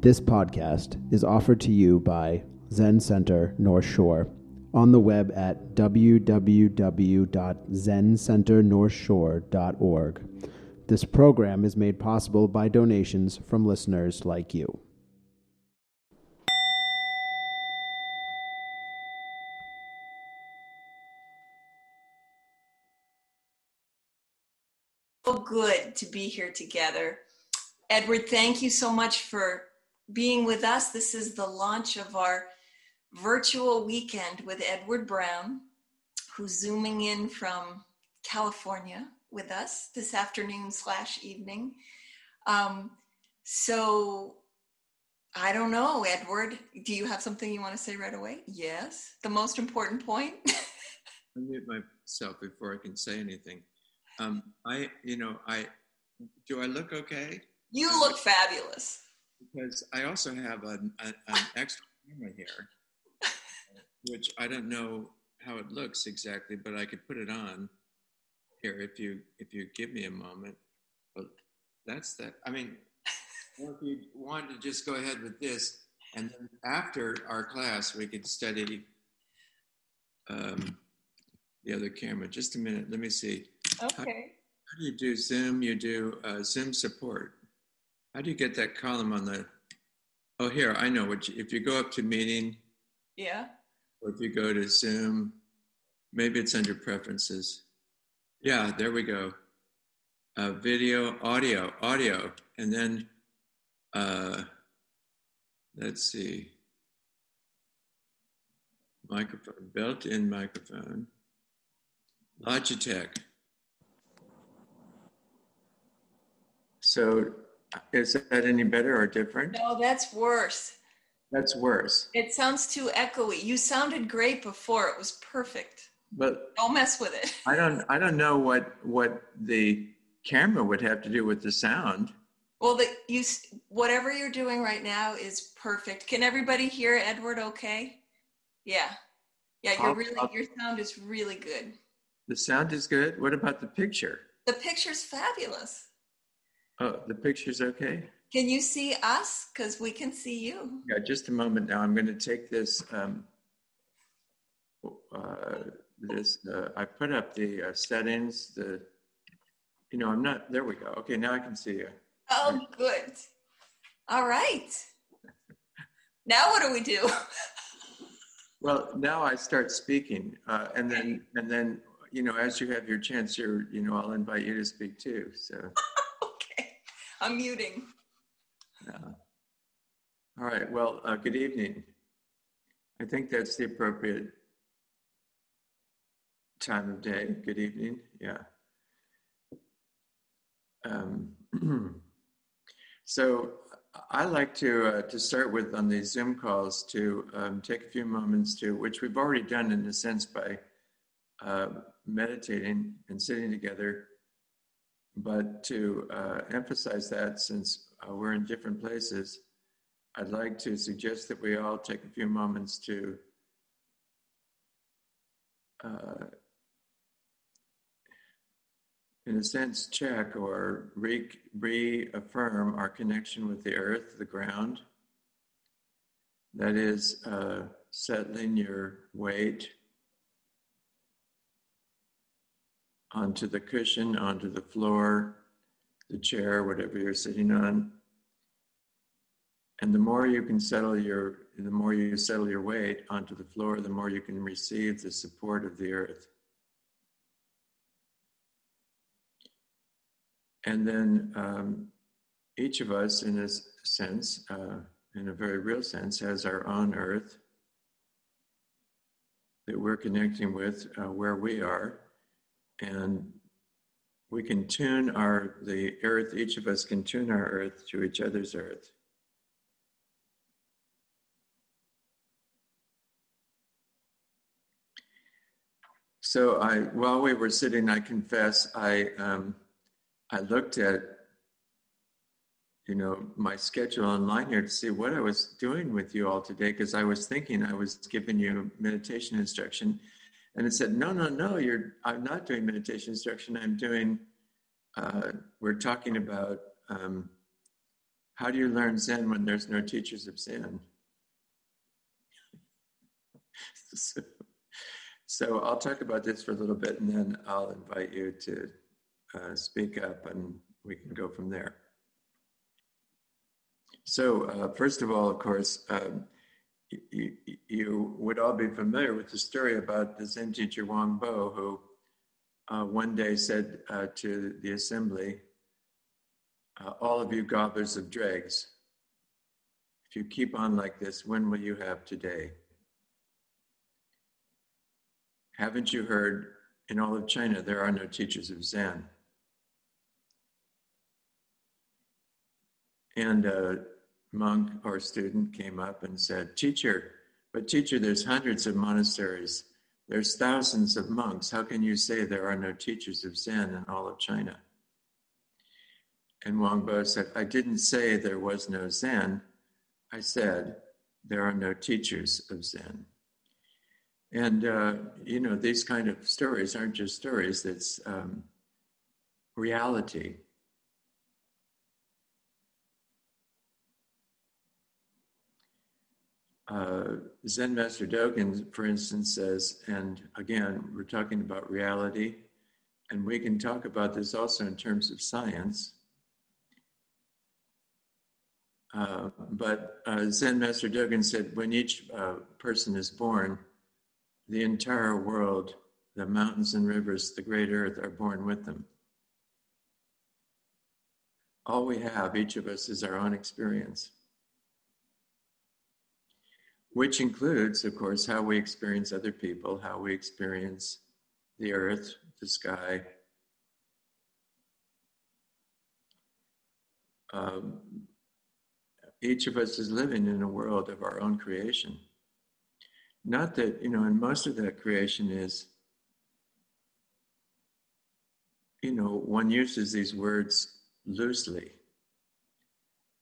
This podcast is offered to you by Zen Center North Shore on the web at www.zencenternorthshore.org. This program is made possible by donations from listeners like you. so good to be here together. Edward, thank you so much for being with us. This is the launch of our virtual weekend with Edward Brown, who's zooming in from California with us this afternoon slash evening. Um, so I don't know, Edward. Do you have something you want to say right away? Yes. The most important point. I mute myself before I can say anything. Um, I, you know, I do I look okay? You look fabulous. Because I also have an, an, an extra camera here, which I don't know how it looks exactly, but I could put it on here if you if you give me a moment. But that's that. I mean, if you want to just go ahead with this, and then after our class, we could study um, the other camera. Just a minute. Let me see. Okay. How, how do you do Zoom? You do uh, Zoom support. How do you get that column on the? Oh, here I know. What you, if you go up to meeting, Yeah. or if you go to Zoom, maybe it's under preferences. Yeah, there we go. Uh, video, audio, audio, and then uh, let's see. Microphone, built-in microphone. Logitech. So, is that any better or different? No, that's worse. That's worse. It sounds too echoey. You sounded great before. It was perfect. But Don't mess with it. I don't. I don't know what what the camera would have to do with the sound. Well, the, you whatever you're doing right now is perfect. Can everybody hear Edward? Okay. Yeah. Yeah. You're really I'll- your sound is really good. The sound is good. What about the picture? The picture's fabulous. Oh, the picture's okay. Can you see us? Because we can see you. Yeah, just a moment now. I'm going to take this. Um, uh, this uh, I put up the uh, settings. The you know I'm not. There we go. Okay, now I can see you. Oh, good. All right. Now what do we do? Well, now I start speaking, uh, and then and then you know as you have your chance, you're you know I'll invite you to speak too. So. I'm muting. Uh, all right. Well, uh, good evening. I think that's the appropriate time of day. Good evening. Yeah. Um, so I like to uh, to start with on these Zoom calls to um, take a few moments to, which we've already done in a sense by uh, meditating and sitting together, but to uh, emphasize that since uh, we're in different places, I'd like to suggest that we all take a few moments to uh, in a sense, check or re- reaffirm our connection with the earth, the ground. That is, uh, settling your weight onto the cushion, onto the floor, the chair, whatever you're sitting on. And the more you can settle your, the more you settle your weight onto the floor, the more you can receive the support of the earth. And then um, each of us, in a sense, uh, in a very real sense, has our own earth that we're connecting with uh, where we are. And we can tune our, the earth, each of us can tune our earth to each other's earth. So I, while we were sitting, I confess, I, um, I looked at, you know, my schedule online here to see what I was doing with you all today because I was thinking I was giving you meditation instruction, and it said, no, no, no, you're. I'm not doing meditation instruction. I'm doing. Uh, we're talking about um, How do you learn Zen when there's no teachers of Zen? so, so, I'll talk about this for a little bit and then I'll invite you to uh, speak up and we can go from there. So, uh, first of all, of course, um, you, you, would all be familiar with the story about the Zen teacher Huangbo, who uh, one day said uh, to the assembly, uh, All of you gobblers of dregs, if you keep on like this, when will you have today? Haven't you heard in all of China there are no teachers of Zen? And a monk or student came up and said, Teacher, but teacher, there's hundreds of monasteries. There's thousands of monks. How can you say there are no teachers of Zen in all of China? And Huangbo said, I didn't say there was no Zen. I said there are no teachers of Zen. And, uh, you know, these kind of stories aren't just stories, it's um, reality. Uh, Zen Master Dogen, for instance, says, and again, we're talking about reality, and we can talk about this also in terms of science. Uh, but uh, Zen Master Dogen said, when each uh, person is born, the entire world, the mountains and rivers, the great earth are born with them. All we have, each of us, is our own experience which includes, of course, how we experience other people, how we experience the earth, the sky. Um, each of us is living in a world of our own creation. Not that, you know, and most of that creation is, you know, one uses these words loosely.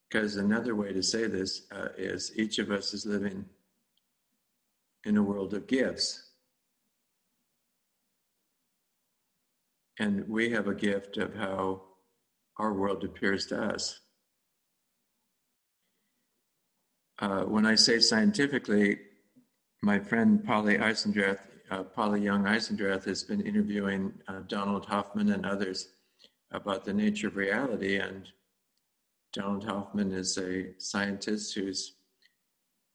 Because another way to say this uh, is each of us is living in a world of gifts. And we have a gift of how our world appears to us. Uh, when I say scientifically, my friend Polly Eisendrath, uh, Polly Young Eisendrath, has been interviewing uh, Donald Hoffman and others about the nature of reality. And Donald Hoffman is a scientist who's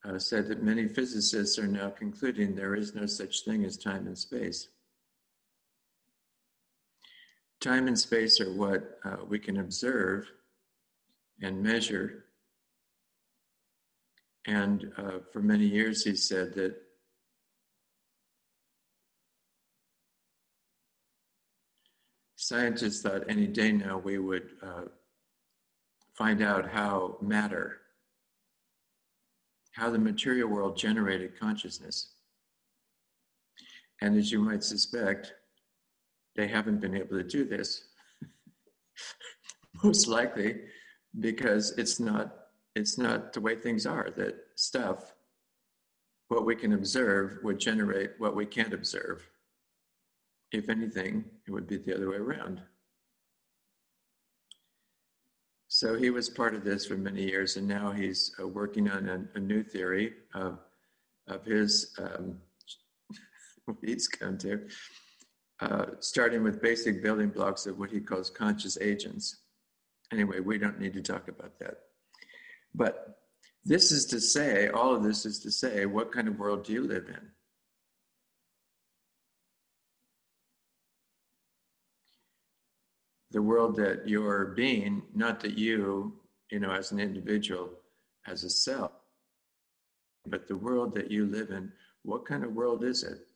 uh, said that many physicists are now concluding there is no such thing as time and space. Time and space are what uh, we can observe and measure. And uh, for many years, he said that scientists thought any day now we would uh, find out how matter how the material world generated consciousness. And as you might suspect, they haven't been able to do this. Most likely because it's not it's not the way things are that stuff what we can observe would generate what we can't observe. If anything, it would be the other way around. So he was part of this for many years, and now he's uh, working on a, a, new theory of, of his, um, he's come to, uh, starting with basic building blocks of what he calls conscious agents. Anyway, we don't need to talk about that. But this is to say, all of this is to say, what kind of world do you live in? The world that you're being, not that you, you know, as an individual, as a self, but the world that you live in, what kind of world is it?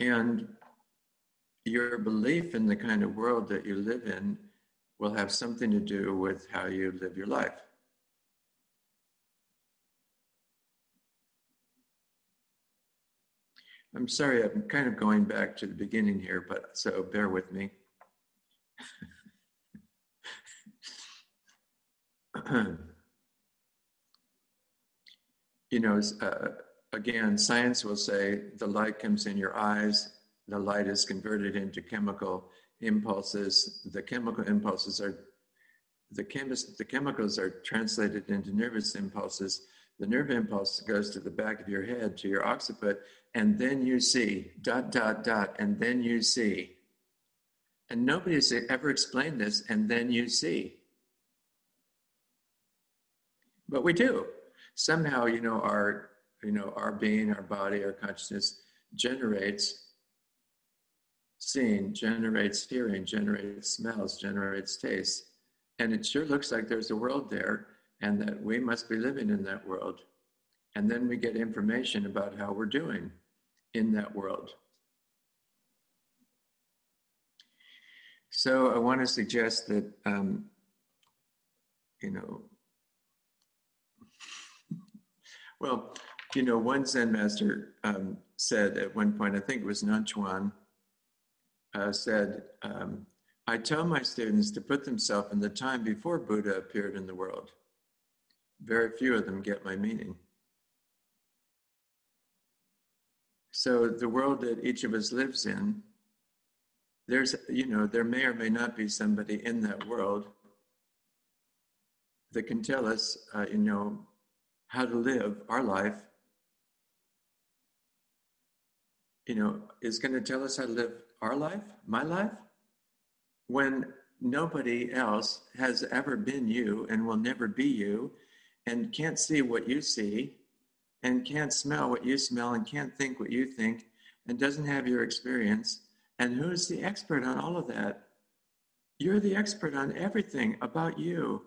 And your belief in the kind of world that you live in will have something to do with how you live your life. I'm sorry, I'm kind of going back to the beginning here, but so bear with me. you know, uh, again, science will say the light comes in your eyes, the light is converted into chemical impulses, the chemical impulses are the, chemis- the chemicals are translated into nervous impulses. The nerve impulse goes to the back of your head, to your occiput, and then you see, dot, dot, dot, and then you see. And nobody has ever explained this, and then you see. But we do. Somehow, you know, our, you know, our being, our body, our consciousness generates seeing, generates hearing, generates smells, generates taste. And it sure looks like there's a world there and that we must be living in that world. And then we get information about how we're doing in that world. So I want to suggest that, um, you know, well, you know, one Zen master um, said at one point, I think it was Nanchuan, uh, said, um, I tell my students to put themselves in the time before Buddha appeared in the world. Very few of them get my meaning. So, the world that each of us lives in, there's, you know, there may or may not be somebody in that world that can tell us, uh, you know, how to live our life, you know, is going to tell us how to live our life, my life when nobody else has ever been you and will never be you and can't see what you see and can't smell what you smell and can't think what you think and doesn't have your experience. And who's the expert on all of that? You're the expert on everything about you.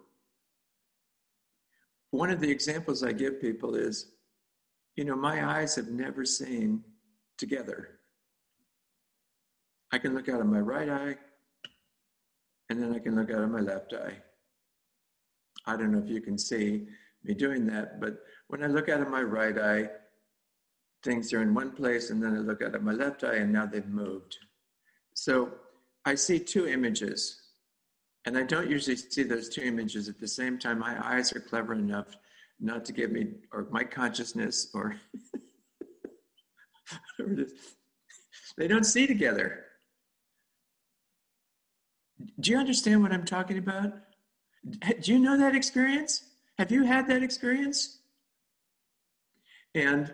One of the examples I give people is you know, my eyes have never seen together. I can look out of my right eye and then I can look out of my left eye. I don't know if you can see me doing that, but when I look out of my right eye, things are in one place, and then I look out of my left eye, and now they've moved. So I see two images, and I don't usually see those two images at the same time. My eyes are clever enough not to give me, or my consciousness, or whatever it is, they don't see together. Do you understand what I'm talking about? Do you know that experience? Have you had that experience? And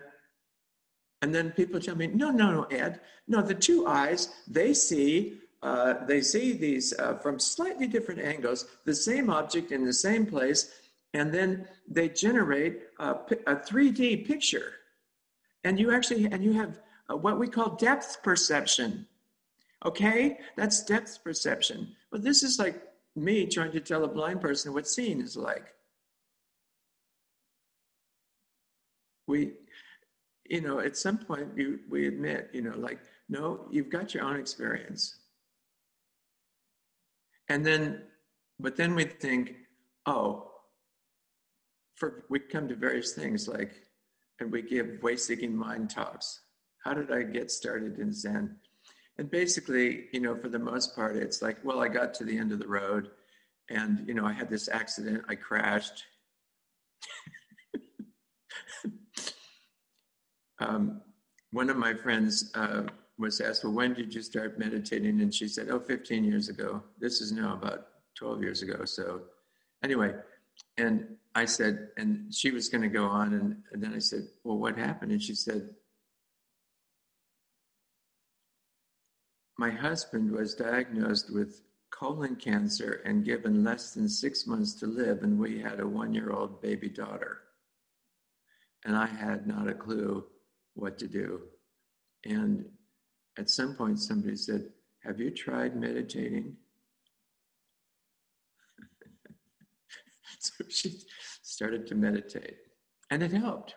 and then people tell me, no, no, no, Ed, no. The two eyes they see uh, they see these uh, from slightly different angles, the same object in the same place, and then they generate a, a 3D picture. And you actually and you have uh, what we call depth perception. Okay, that's depth perception. But this is like me trying to tell a blind person what seeing is like. We, you know, at some point you, we admit, you know, like, no, you've got your own experience. And then, but then we think, oh, for we come to various things like, and we give way seeking mind talks. How did I get started in Zen? And basically, you know, for the most part, it's like, well, I got to the end of the road and, you know, I had this accident, I crashed. um, one of my friends uh, was asked, well, when did you start meditating? And she said, oh, 15 years ago. This is now about 12 years ago. So, anyway, and I said, and she was going to go on. And, and then I said, well, what happened? And she said, My husband was diagnosed with colon cancer and given less than six months to live, and we had a one year old baby daughter. And I had not a clue what to do. And at some point, somebody said, Have you tried meditating? so she started to meditate, and it helped.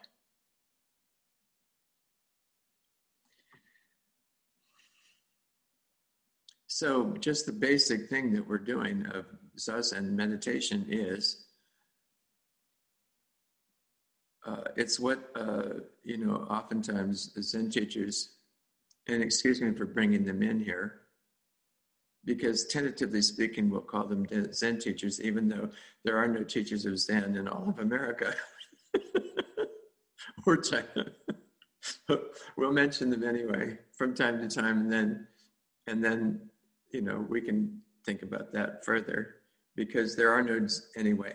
So, just the basic thing that we're doing of zazen meditation is uh, it's what, uh, you know, oftentimes Zen teachers, and excuse me for bringing them in here, because tentatively speaking, we'll call them Zen teachers, even though there are no teachers of Zen in all of America or China. we'll mention them anyway from time to time, and then, and then you know, we can think about that further because there are nodes anyway.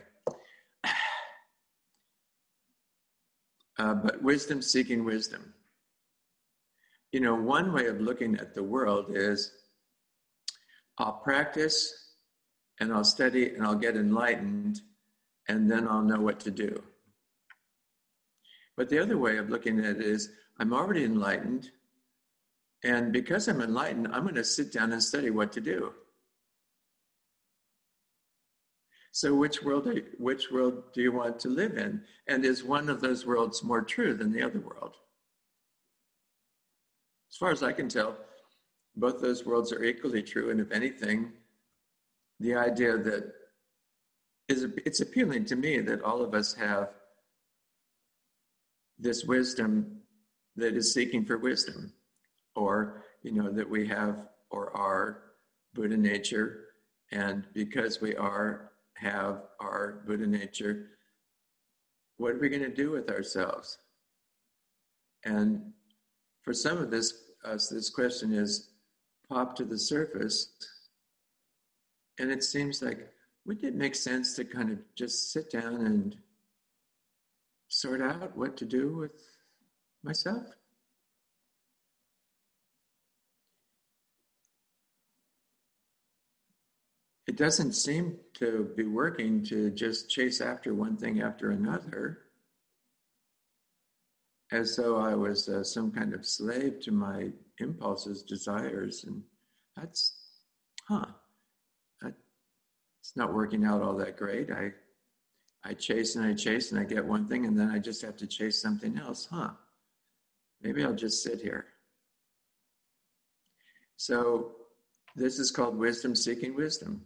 Uh, but wisdom seeking wisdom. You know, one way of looking at the world is I'll practice and I'll study and I'll get enlightened and then I'll know what to do. But the other way of looking at it is I'm already enlightened, and because I'm enlightened, I'm going to sit down and study what to do. So, which world, you, which world do you want to live in? And is one of those worlds more true than the other world? As far as I can tell, both those worlds are equally true. And if anything, the idea that is it's appealing to me that all of us have this wisdom that is seeking for wisdom, or you know that we have or are Buddha nature, and because we are have our Buddha nature, what are we going to do with ourselves? And for some of this, us, this question is popped to the surface, and it seems like wouldn't it make sense to kind of just sit down and sort out what to do with myself? It doesn't seem to be working to just chase after one thing after another, as though I was uh, some kind of slave to my impulses, desires, and that's, huh, that, it's not working out all that great. I I chase and I chase and I get one thing and then I just have to chase something else. Huh. Maybe I'll just sit here. So, this is called wisdom seeking wisdom.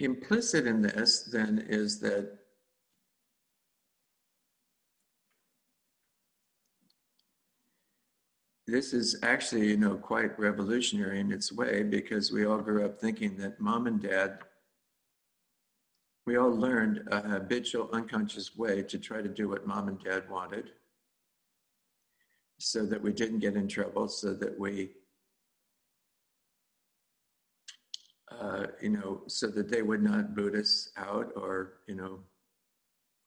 Implicit in this, then, is that this is actually, you know, quite revolutionary in its way because we all grew up thinking that mom and dad we all learned a habitual unconscious way to try to do what mom and dad wanted so that we didn't get in trouble, so that we, uh, you know, so that they would not boot us out or, you know,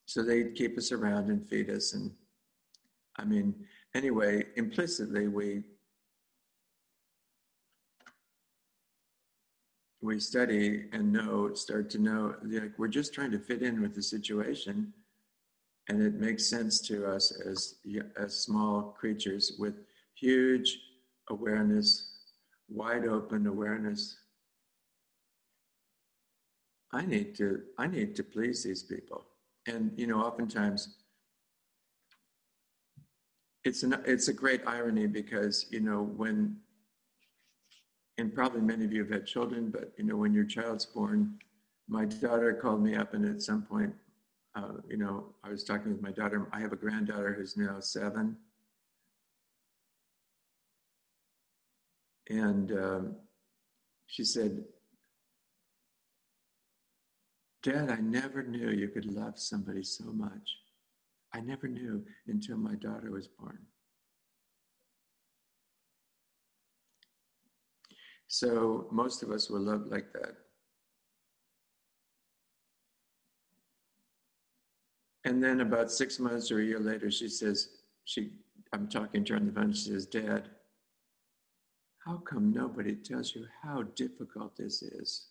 so they'd keep us around and feed us. And I mean, anyway, implicitly, we we study and know, start to know, like we're just trying to fit in with the situation, and it makes sense to us as as small creatures with huge awareness, wide open awareness. I need to I need to please these people, and you know, oftentimes it's an it's a great irony because you know when and probably many of you have had children, but you know, when your child's born, my daughter called me up, and at some point, uh, you know, I was talking with my daughter. I have a granddaughter who's now seven, and um, she said, "Dad, I never knew you could love somebody so much. I never knew until my daughter was born." So most of us were loved like that. And then about six months or a year later, she says, she, I'm talking to her on the phone, she says, Dad, how come nobody tells you how difficult this is?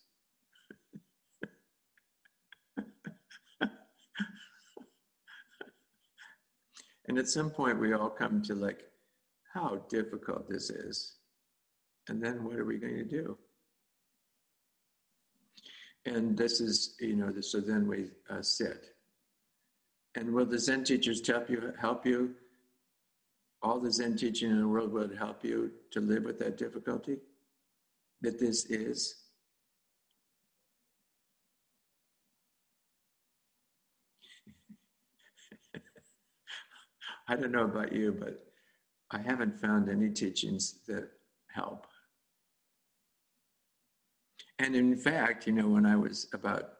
And at some point, we all come to like, how difficult this is. And then what are we going to do? And this is, you know, so then we uh, sit. And will the Zen teachers help you? Help you? All the Zen teaching in the world would help you to live with that difficulty that this is. I don't know about you, but I haven't found any teachings that help. And in fact, you know, when I was about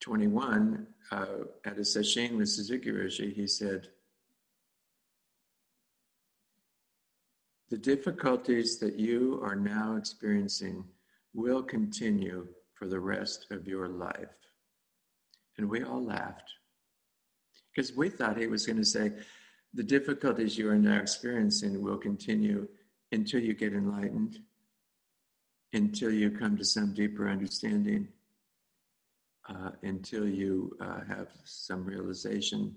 21 uh, at a sesshin with Suzuki Roshi, he said, The difficulties that you are now experiencing will continue for the rest of your life. And we all laughed because we thought he was going to say, The difficulties you are now experiencing will continue until you get enlightened, until you come to some deeper understanding, uh, until you uh, have some realization,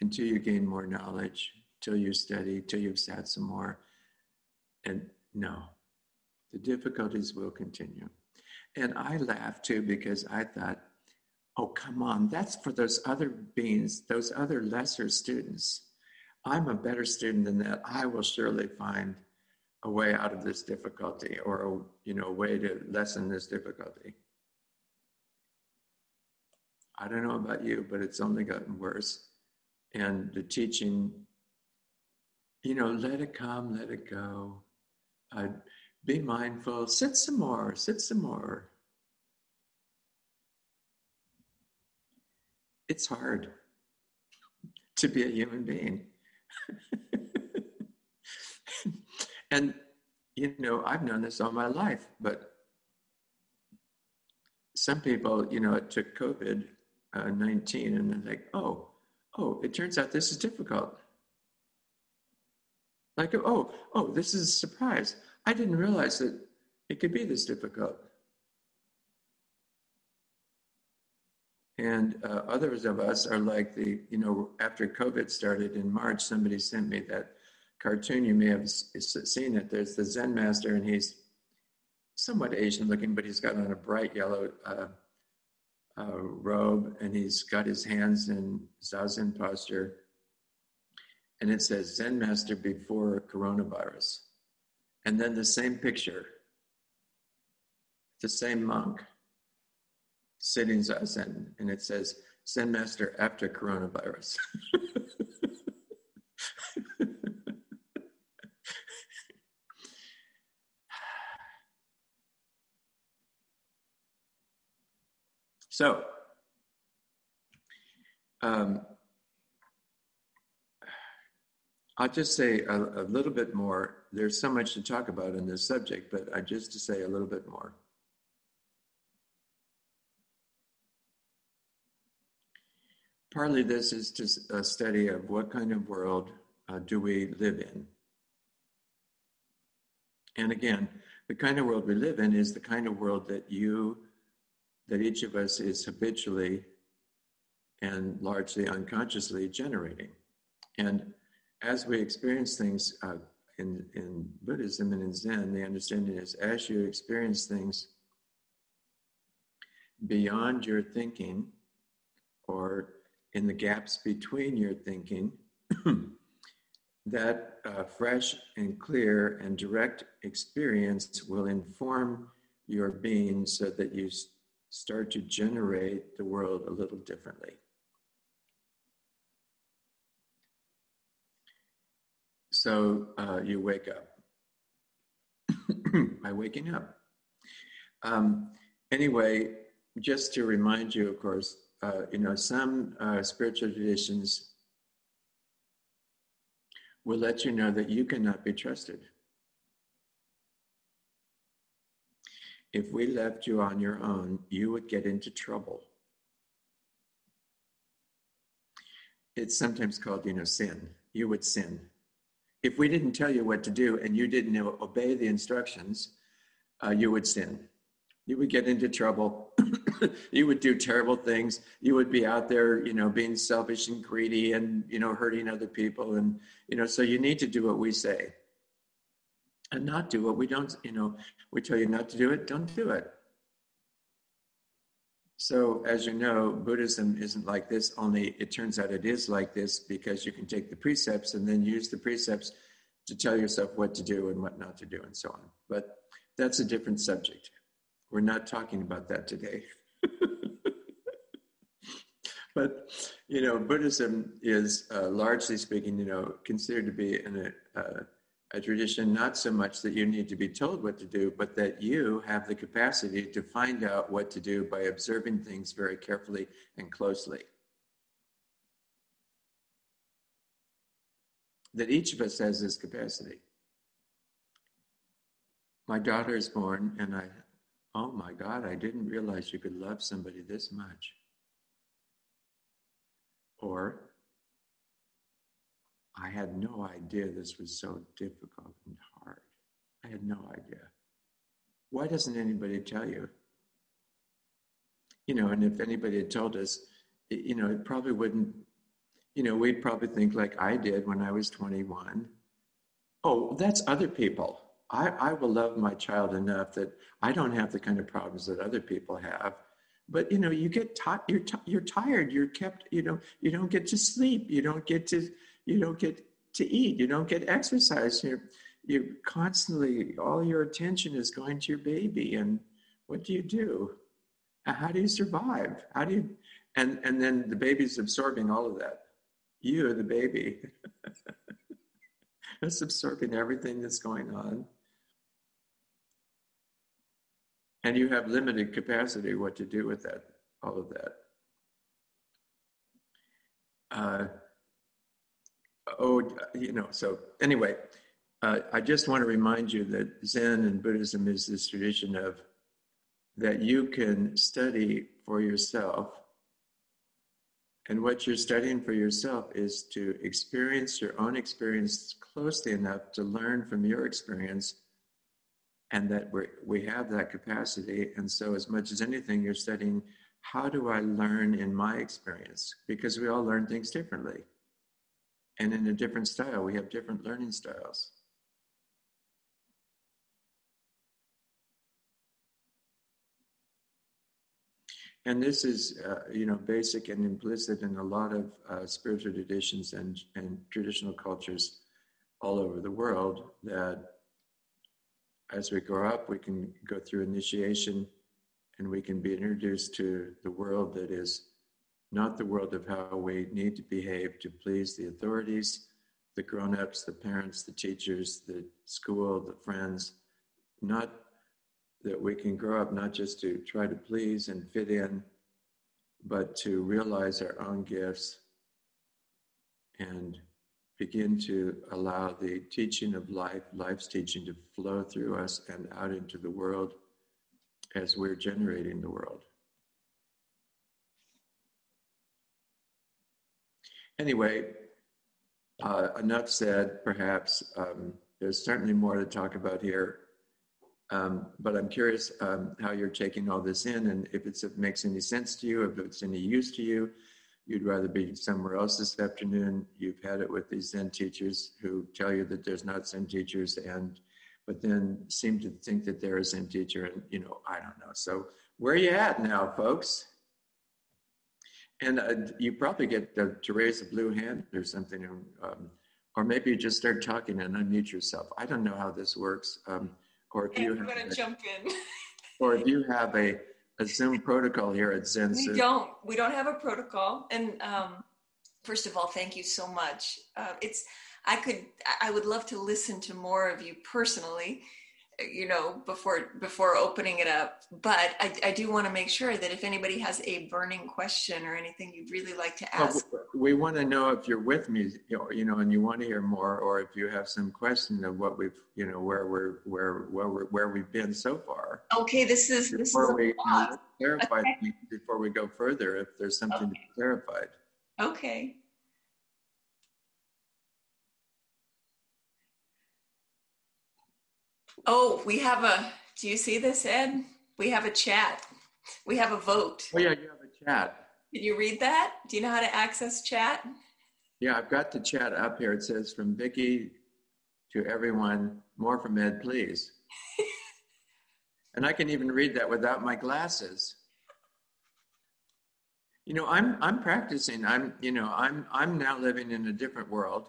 until you gain more knowledge, till you study, till you've sat some more. And no, the difficulties will continue. And I laughed too because I thought, oh, come on, that's for those other beings, those other lesser students. I'm a better student than that. I will surely find a way out of this difficulty or a, you know, a way to lessen this difficulty. I don't know about you, but it's only gotten worse. And the teaching, you know, let it come, let it go. Uh, be mindful, sit some more, sit some more. It's hard to be a human being. and, you know, I've known this all my life, but some people, you know, it took COVID uh, 19 and they're like, oh, oh, it turns out this is difficult. Like, oh, oh, this is a surprise. I didn't realize that it could be this difficult. And uh, others of us are like the, you know, after COVID started in March, somebody sent me that cartoon. You may have seen it. There's the Zen master, and he's somewhat Asian looking, but he's got on a bright yellow uh, uh, robe, and he's got his hands in zazen posture. And it says Zen master before coronavirus. And then the same picture, the same monk sitting zazen, and it says Zen master after coronavirus. so, um, I'll just say a, a, little bit more. There's so much to talk about in this subject, but I just to say a little bit more. Partly this is just a study of what kind of world uh, do we live in. And again, the kind of world we live in is the kind of world that you, that each of us is habitually and largely unconsciously generating. And as we experience things uh, in, in Buddhism and in Zen, the understanding is as you experience things beyond your thinking or in the gaps between your thinking, that uh, fresh and clear and direct experience will inform your being so that you start to generate the world a little differently. So uh, you wake up by waking up. Um, anyway, just to remind you, of course, uh, you know, some uh, spiritual traditions will let you know that you cannot be trusted. If we left you on your own, you would get into trouble. It's sometimes called, you know, sin. You would sin. If we didn't tell you what to do and you didn't obey the instructions, uh, you would sin you would get into trouble. you would do terrible things. You would be out there, you know, being selfish and greedy and, you know, hurting other people. And, you know, so you need to do what we say and not do what we don't, you know, we tell you not to do it, don't do it. So, as you know, Buddhism isn't like this, only it turns out it is like this because you can take the precepts and then use the precepts to tell yourself what to do and what not to do and so on. But that's a different subject. We're not talking about that today. but you know, Buddhism is uh, largely speaking, you know, considered to be in a, uh, a tradition not so much that you need to be told what to do, but that you have the capacity to find out what to do by observing things very carefully and closely. that each of us has this capacity. My daughter is born, and I, oh my God, I didn't realize you could love somebody this much. Or, I had no idea this was so difficult and hard. I had no idea. Why doesn't anybody tell you? You know, and if anybody had told us, you know, it probably wouldn't, you know, we'd probably think like I did when I was 21. Oh, that's other people. I, I will love my child enough that I don't have the kind of problems that other people have. But you know, you get tired. You're t- you're tired. You're kept. You know, you don't get to sleep. You don't get to. You don't get to eat. You don't get exercise. You're you constantly all your attention is going to your baby, and what do you do? How do you survive? How do you? And and then the baby's absorbing all of that. You, are the baby, it's absorbing everything that's going on. And you have limited capacity what to do with that, all of that. Uh, oh, you know, so anyway, uh, I just want to remind you that Zen and Buddhism is this tradition of that you can study for yourself. And what you're studying for yourself is to experience your own experience closely enough to learn from your experience and that we we have that capacity. And so, as much as anything, you're studying how do I learn in my experience? Because we all learn things differently. And in a different style, we have different learning styles. And this is, uh, you know, basic and implicit in a lot of uh, spiritual traditions and, and traditional cultures all over the world that as we grow up, we can go through initiation and we can be introduced to the world that is not the world of how we need to behave to please the authorities, the grown ups, the parents, the teachers, the school, the friends. Not that we can grow up not just to try to please and fit in, but to realize our own gifts and begin to allow the teaching of life, life's teaching, to flow through us and out into the world as we're generating the world. Anyway, uh, enough said, perhaps. Um, there's certainly more to talk about here. Um, but I'm curious um, how you're taking all this in and if it makes any sense to you, if it's any use to you you'd rather be somewhere else this afternoon. You've had it with these Zen teachers who tell you that there's not Zen teachers and but then seem to think that there is a Zen teacher and you know, I don't know. So where are you at now, folks? And uh, you probably get to, to, raise a blue hand or something, um, or maybe you just start talking and unmute yourself. I don't know how this works. Um, or if you I'm have, going to jump in. or if you have a a Zoom protocol here at Zen. We don't. We don't have a protocol. And um, first of all, thank you so much. Uh, it's. I could. I would love to listen to more of you personally you know before before opening it up. But i, I do want to make sure that if anybody has a burning question or anything you'd really like to ask. well, we want to know if you're with me you know and you want to hear more or if you have some question of what we've you know where we're where where we're where we've been so far. Okay this is this before is we clarify okay. before we go further if there's something okay. to be clarified. Okay Oh, we have a, do you see this, Ed? We have a chat. We have a vote. Oh, yeah, you have a chat. Did you read that? Do you know how to access chat? Yeah, I've got the chat up here. It says from Vicky to everyone, more from Ed, please. and I can even read that without my glasses. You know, I'm I'm practicing. I'm you know I'm I'm now living in a different world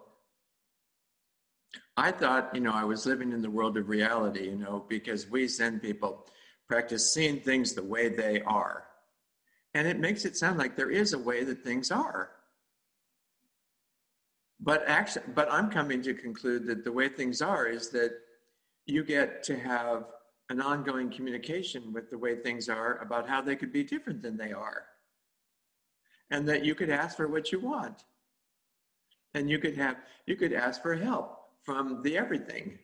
I thought, you know, I was living in the world of reality, you know, because we Zen people practice seeing things the way they are. And it makes it sound like there is a way that things are. But actually, but I'm coming to conclude that the way things are is that you get to have an ongoing communication with the way things are about how they could be different than they are. And that you could ask for what you want And you could have, you could ask for help from the everything,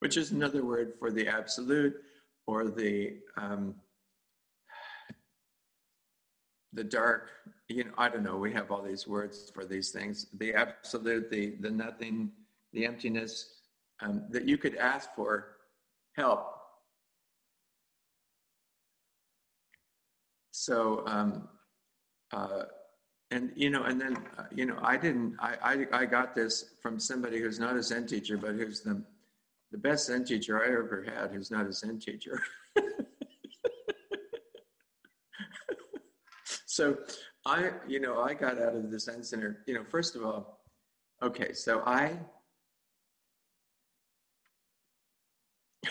which is another word for the absolute or the, um, the dark, you know, I don't know, we have all these words for these things, the absolute, the, the nothing, the emptiness, um, that you could ask for help. So, um, uh, and you know, and then uh, you know, I didn't. I, I I got this from somebody who's not a Zen teacher, but who's the the best Zen teacher I ever had. Who's not a Zen teacher. so, I you know I got out of the Zen center. You know, first of all, okay, so I.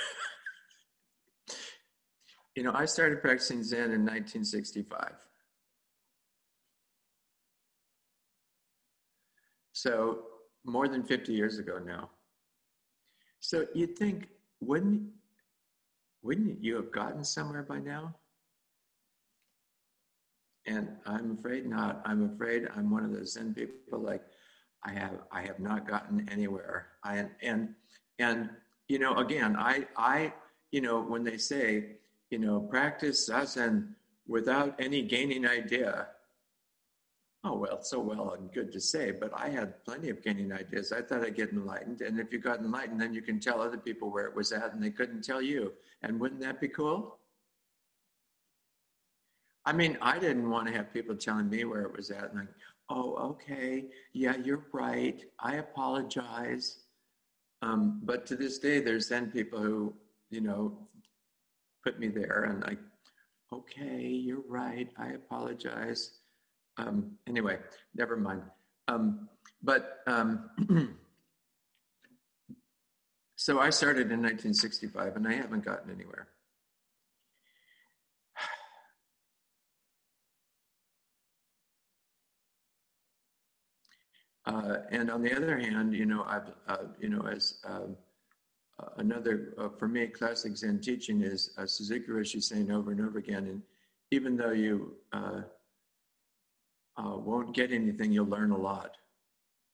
you know, I started practicing Zen in 1965. So more than 50 years ago now. So you'd think, wouldn't, wouldn't you have gotten somewhere by now? And I'm afraid not. I'm afraid I'm one of those Zen people like I have I have not gotten anywhere. I and and you know again I I you know when they say you know practice zazen without any gaining idea Oh, well, so well and good to say, but I had plenty of gaining ideas. I thought I'd get enlightened. And if you got enlightened, then you can tell other people where it was at and they couldn't tell you. And wouldn't that be cool? I mean, I didn't want to have people telling me where it was at and like, oh, okay, yeah, you're right. I apologize. Um, but to this day, there's then people who, you know, put me there and like, okay, you're right. I apologize. Um, anyway, never mind. Um, but um, so I started in 1965 and I haven't gotten anywhere. Uh, and on the other hand, you know, I've, uh, you know, as um, uh, another, uh, for me, classic Zen teaching is uh, Suzuki Roshi saying over and over again, and even though you uh, won't get anything, you'll learn a lot.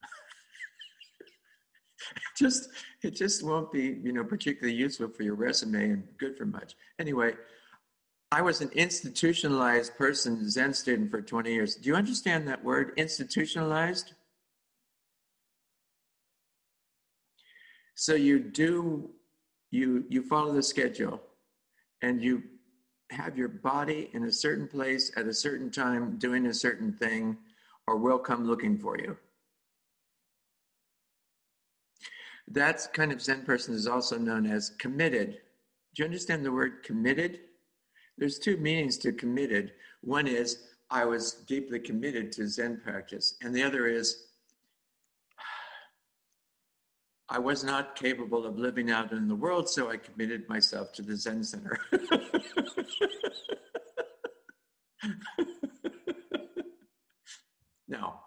just it just won't be you know particularly useful for your resume and good for much. Anyway, I was an institutionalized person, Zen student for 20 years. Do you understand that word, institutionalized? So you do you you follow the schedule and you have your body in a certain place at a certain time doing a certain thing, or we'll come looking for you. That kind of Zen person is also known as committed. Do you understand the word committed? There's two meanings to committed. One is I was deeply committed to Zen practice, and the other is I was not capable of living out in the world, so I committed myself to the Zen Center. now,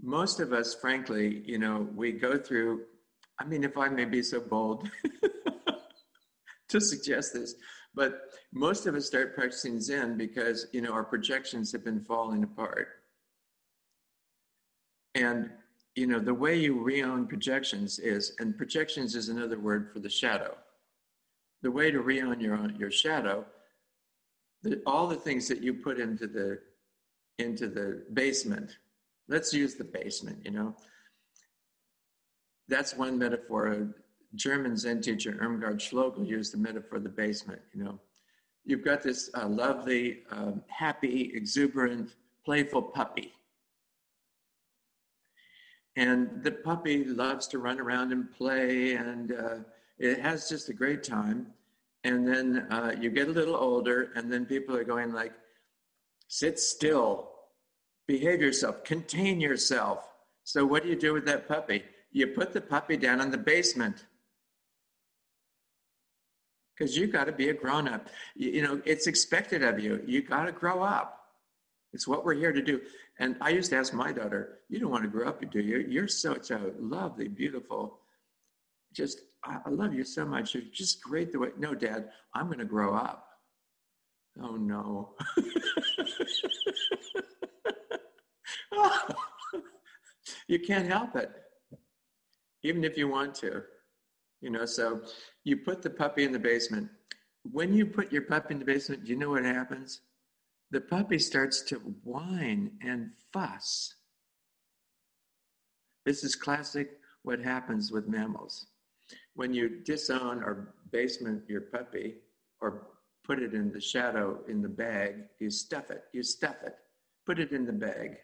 most of us, frankly, you know, we go through, I mean, if I may be so bold to suggest this, but most of us start practicing Zen because, you know, our projections have been falling apart. And you know, the way you reown projections is, and projections is another word for the shadow. The way to reown your own, your shadow, the, all the things that you put into the into the basement. Let's use the basement. You know, that's one metaphor. A German Zen teacher Irmgard Schloegl used the metaphor of the basement. You know, you've got this uh, lovely, um, happy, exuberant, playful puppy and the puppy loves to run around and play, and uh, it has just a great time. And then uh, you get a little older, and then people are going like, "Sit still, behave yourself, contain yourself." So what do you do with that puppy? You put the puppy down in the basement because you got to be a grown up. You, you know, it's expected of you. You got to grow up. It's what we're here to do. And I used to ask my daughter, You don't want to grow up, do you? You're such a lovely, beautiful, just, I, love you so much. You're just great the way. No, Dad, I'm going to grow up. Oh, no. you can't help it, even if you want to. You know, so you put the puppy in the basement. When you put your puppy in the basement, do you know what happens? The puppy starts to whine and fuss. This is classic what happens with mammals. When you disown or basement your puppy or put it in the shadow in the bag, you stuff it, you stuff it, put it in the bag,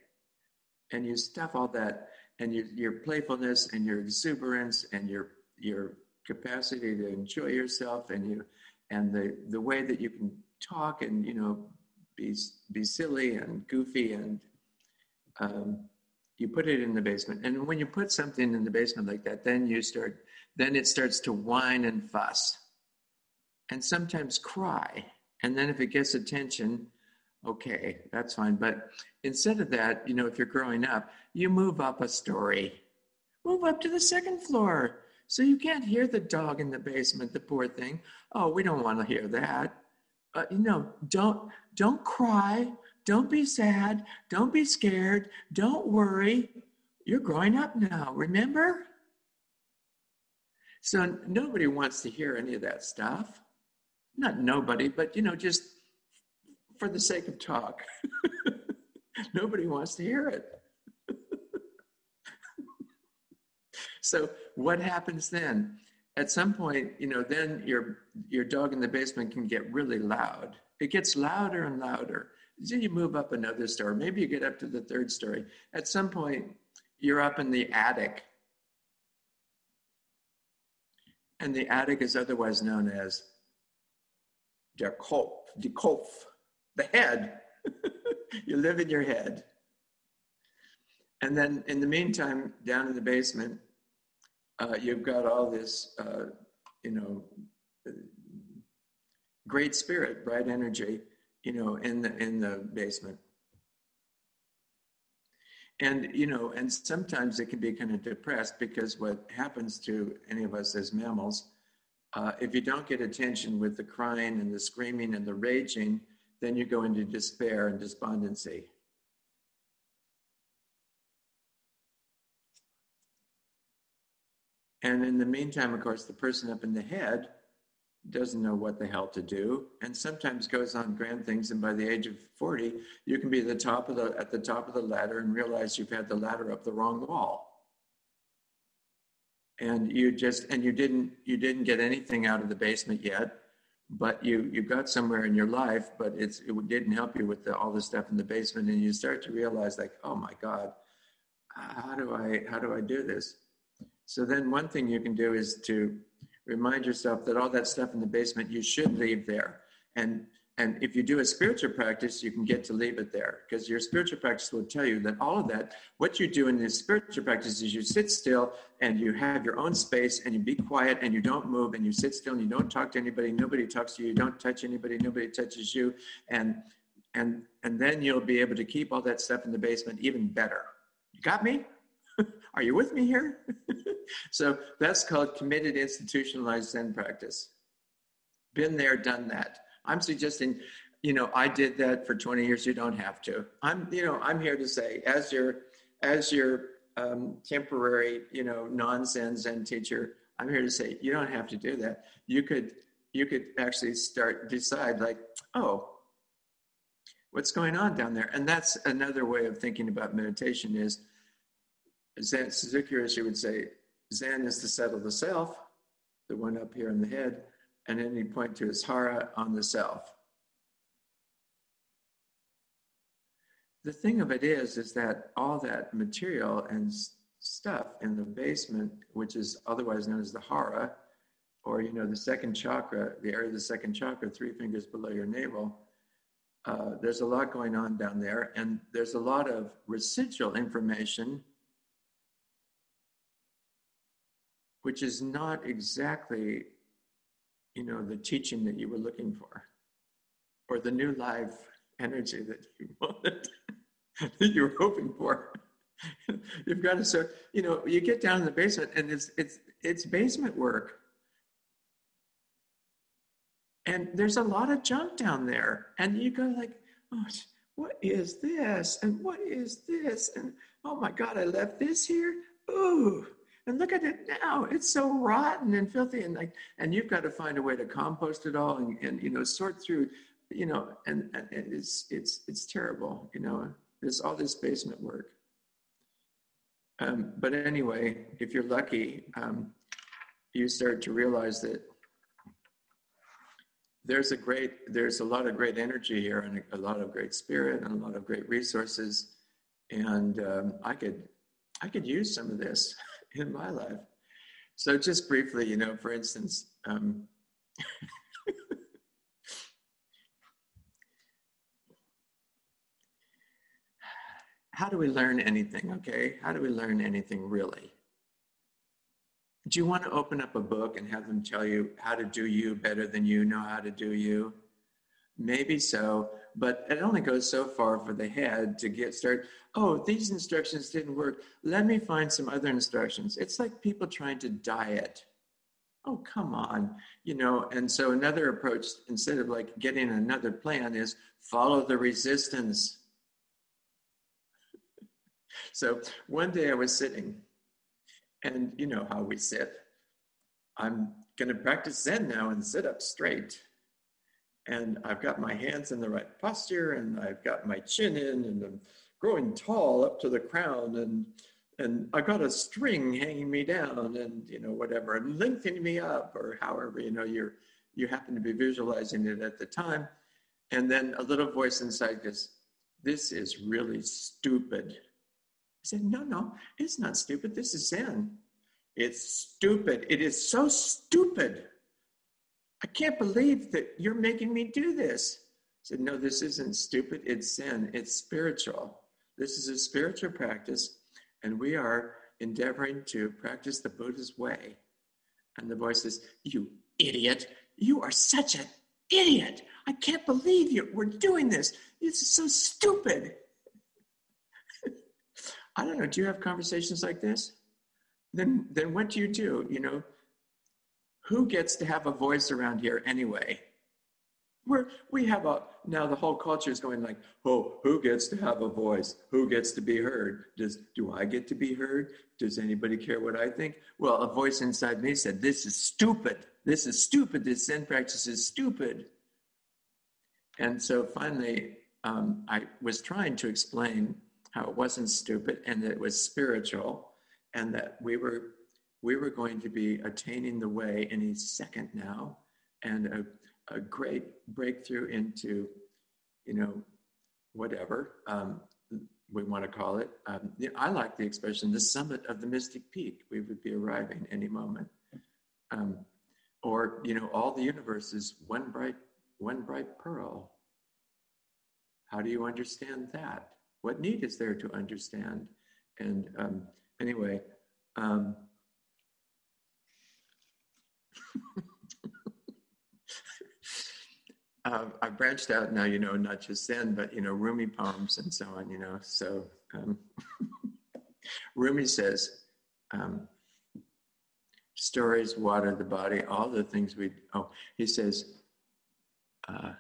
and you stuff all that and you, your playfulness and your exuberance and your your capacity to enjoy yourself and you and the the way that you can talk and you know be be silly and goofy and um, you put it in the basement. And when you put something in the basement like that then you start then it starts to whine and fuss and sometimes cry. And then if it gets attention okay that's fine. But instead of that you know if you're growing up you move up a story. Move up to the second floor. So you can't hear the dog in the basement the poor thing. Oh we don't want to hear that uh, you know don't don't cry don't be sad. Don't be scared. Don't worry. You're growing up now, remember? So nobody wants to hear any of that stuff. Not nobody, but you know, just for the sake of talk. nobody wants to hear it. so what happens then? At some point, you know, then your your dog in the basement can get really loud. It gets louder and louder. So you move up another story. Maybe you get up to the third story. At some point, you're up in the attic. And the attic is otherwise known as der Kopf, the Kopf, the head. you live in your head. And then in the meantime, down in the basement, uh, you've got all this, uh, you know, great spirit, bright energy you know, in the in the basement. And you know, and sometimes it can be kind of depressed because what happens to any of us as mammals, uh, if you don't get attention with the crying and the screaming and the raging, then you go into despair and despondency. And in the meantime, of course, the person up in the head doesn't know what the hell to do and sometimes goes on grand things. And by the age of 40 you can be at the top of the at the top of the ladder and realize you've had the ladder up the wrong wall. And you just and you didn't you didn't get anything out of the basement yet but you you got somewhere in your life but it's it didn't help you with the, all the stuff in the basement. And you start to realize like oh my god how do i how do i do this so then one thing you can do is to remind yourself that all that stuff in the basement you should leave there. And and if you do a spiritual practice you can get to leave it there because your spiritual practice will tell you that all of that what you do in this spiritual practice is you sit still and you have your own space and you be quiet and you don't move and you sit still and you don't talk to anybody. Nobody talks to you. You don't touch anybody. Nobody touches you. And and and then you'll be able to keep all that stuff in the basement even better. You got me are you with me here so that's called committed institutionalized Zen practice. Been there, done that. I'm suggesting, you know, I did that for 20 years. You don't have to. I'm, you know, I'm here to say, as your, as your um, temporary, you know, non-Zen Zen teacher, I'm here to say you don't have to do that. You could, you could actually start decide like, oh, what's going on down there? And that's another way of thinking about meditation is Zen, Suzuki Roshi would say, Zen is the settle the self, the one up here in the head, and then you point to his hara on the self. The thing of it is, is that all that material and stuff in the basement, which is otherwise known as the hara, or you know the second chakra, the area of the second chakra, three fingers below your navel. Uh, there's a lot going on down there, and there's a lot of residual information which is not exactly, you know, the teaching that you were looking for, or the new life energy that you wanted, that you were hoping for. You've got to start, you know, you get down in the basement and it's it's it's basement work. And there's a lot of junk down there. And you go like, oh, what is this? And what is this? And oh my God, I left this here. Ooh, and look at it now. It's so rotten and filthy. And like, and you've got to find a way to compost it all and, and you know, sort through, you know, and, and it's, it's, it's terrible, you know, there's all this basement work. Um, but anyway, if you're lucky, um, you start to realize that there's a great, there's a lot of great energy here and a lot of great spirit and a lot of great resources. And um, I could, I could use some of this in my life. So just briefly, you know, for instance, um, how do we learn anything? Okay, how do we learn anything really? Do you want to open up a book and have them tell you how to do you better than you know how to do you? Maybe so, but it only goes so far for the head to get started. Oh, these instructions didn't work. Let me find some other instructions. It's like people trying to diet. Oh, come on, you know. And so another approach, instead of like getting another plan, is follow the resistance. so one day I was sitting and you know how we sit. I'm going to practice Zen now and sit up straight. And I've got my hands in the right posture and I've got my chin in and I'm growing tall up to the crown and and I've got a string hanging me down and you know whatever and lengthening me up or however you know you're you happen to be visualizing it at the time and then a little voice inside goes this is really stupid I said, No, no, it's not stupid. This is Zen. It's stupid. It is so stupid. I can't believe that you're making me do this. I said, No, this isn't stupid. It's Zen. It's spiritual. This is a spiritual practice, and we are endeavoring to practice the Buddha's way. And the voice says, You idiot. You are such an idiot. I can't believe you. We're doing this. This is so stupid. I don't know, do you have conversations like this? Then, then what do you do? You know, who gets to have a voice around here anyway? We're, we have a, now the whole culture is going like, oh, who gets to have a voice? Who gets to be heard? Does, do I get to be heard? Does anybody care what I think? Well, a voice inside me said, this is stupid. This is stupid. This Zen practice is stupid. And so finally, um, I was trying to explain how it wasn't stupid and that it was spiritual and that we were we were going to be attaining the way any second now and a, a great breakthrough into you know whatever um, we want to call it. Um, i like the expression the summit of the mystic peak. We would be arriving any moment. Um, or you know all the universe is one bright one bright pearl. How do you understand that? What need is there to understand? And um, anyway, um, uh, I've branched out now, you know, not just Zen, but, you know, Rumi poems and so on, you know. So um, Rumi says, um, stories water the body, all the things we, oh, he says, uh,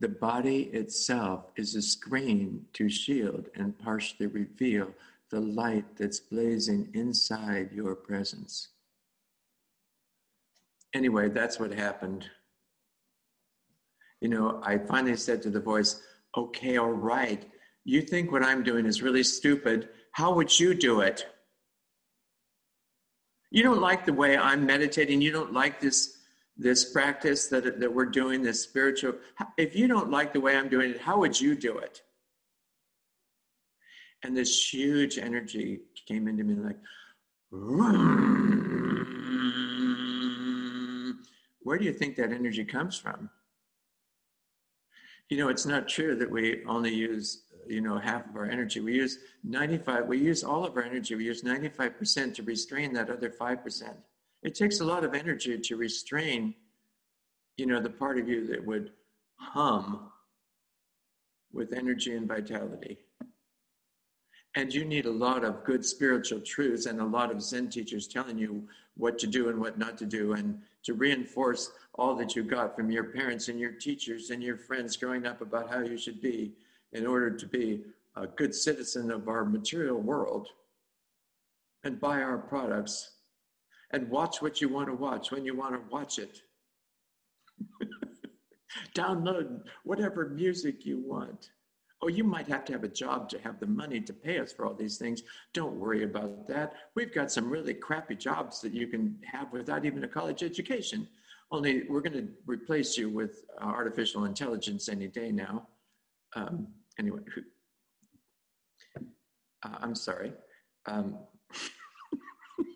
the body itself is a screen to shield and partially reveal the light that's blazing inside your presence. Anyway, that's what happened. You know, I finally said to the voice, okay, all right, you think what I'm doing is really stupid. How would you do it? You don't like the way I'm meditating. You don't like this this practice that, that we're doing, this spiritual, if you don't like the way I'm doing it, how would you do it? And this huge energy came into me like, where do you think that energy comes from? You know, it's not true that we only use, you know, half of our energy. We use 95, we use all of our energy. We use 95% to restrain that other 5%. It takes a lot of energy to restrain, you know, the part of you that would hum with energy and vitality. And you need a lot of good spiritual truths and a lot of Zen teachers telling you what to do and what not to do, and to reinforce all that you got from your parents and your teachers and your friends growing up about how you should be in order to be a good citizen of our material world and buy our products and watch what you want to watch when you want to watch it. Download whatever music you want. Oh, you might have to have a job to have the money to pay us for all these things. Don't worry about that. We've got some really crappy jobs that you can have without even a college education. Only we're going to replace you with uh, artificial intelligence any day now. Um, anyway, uh, I'm sorry. Um,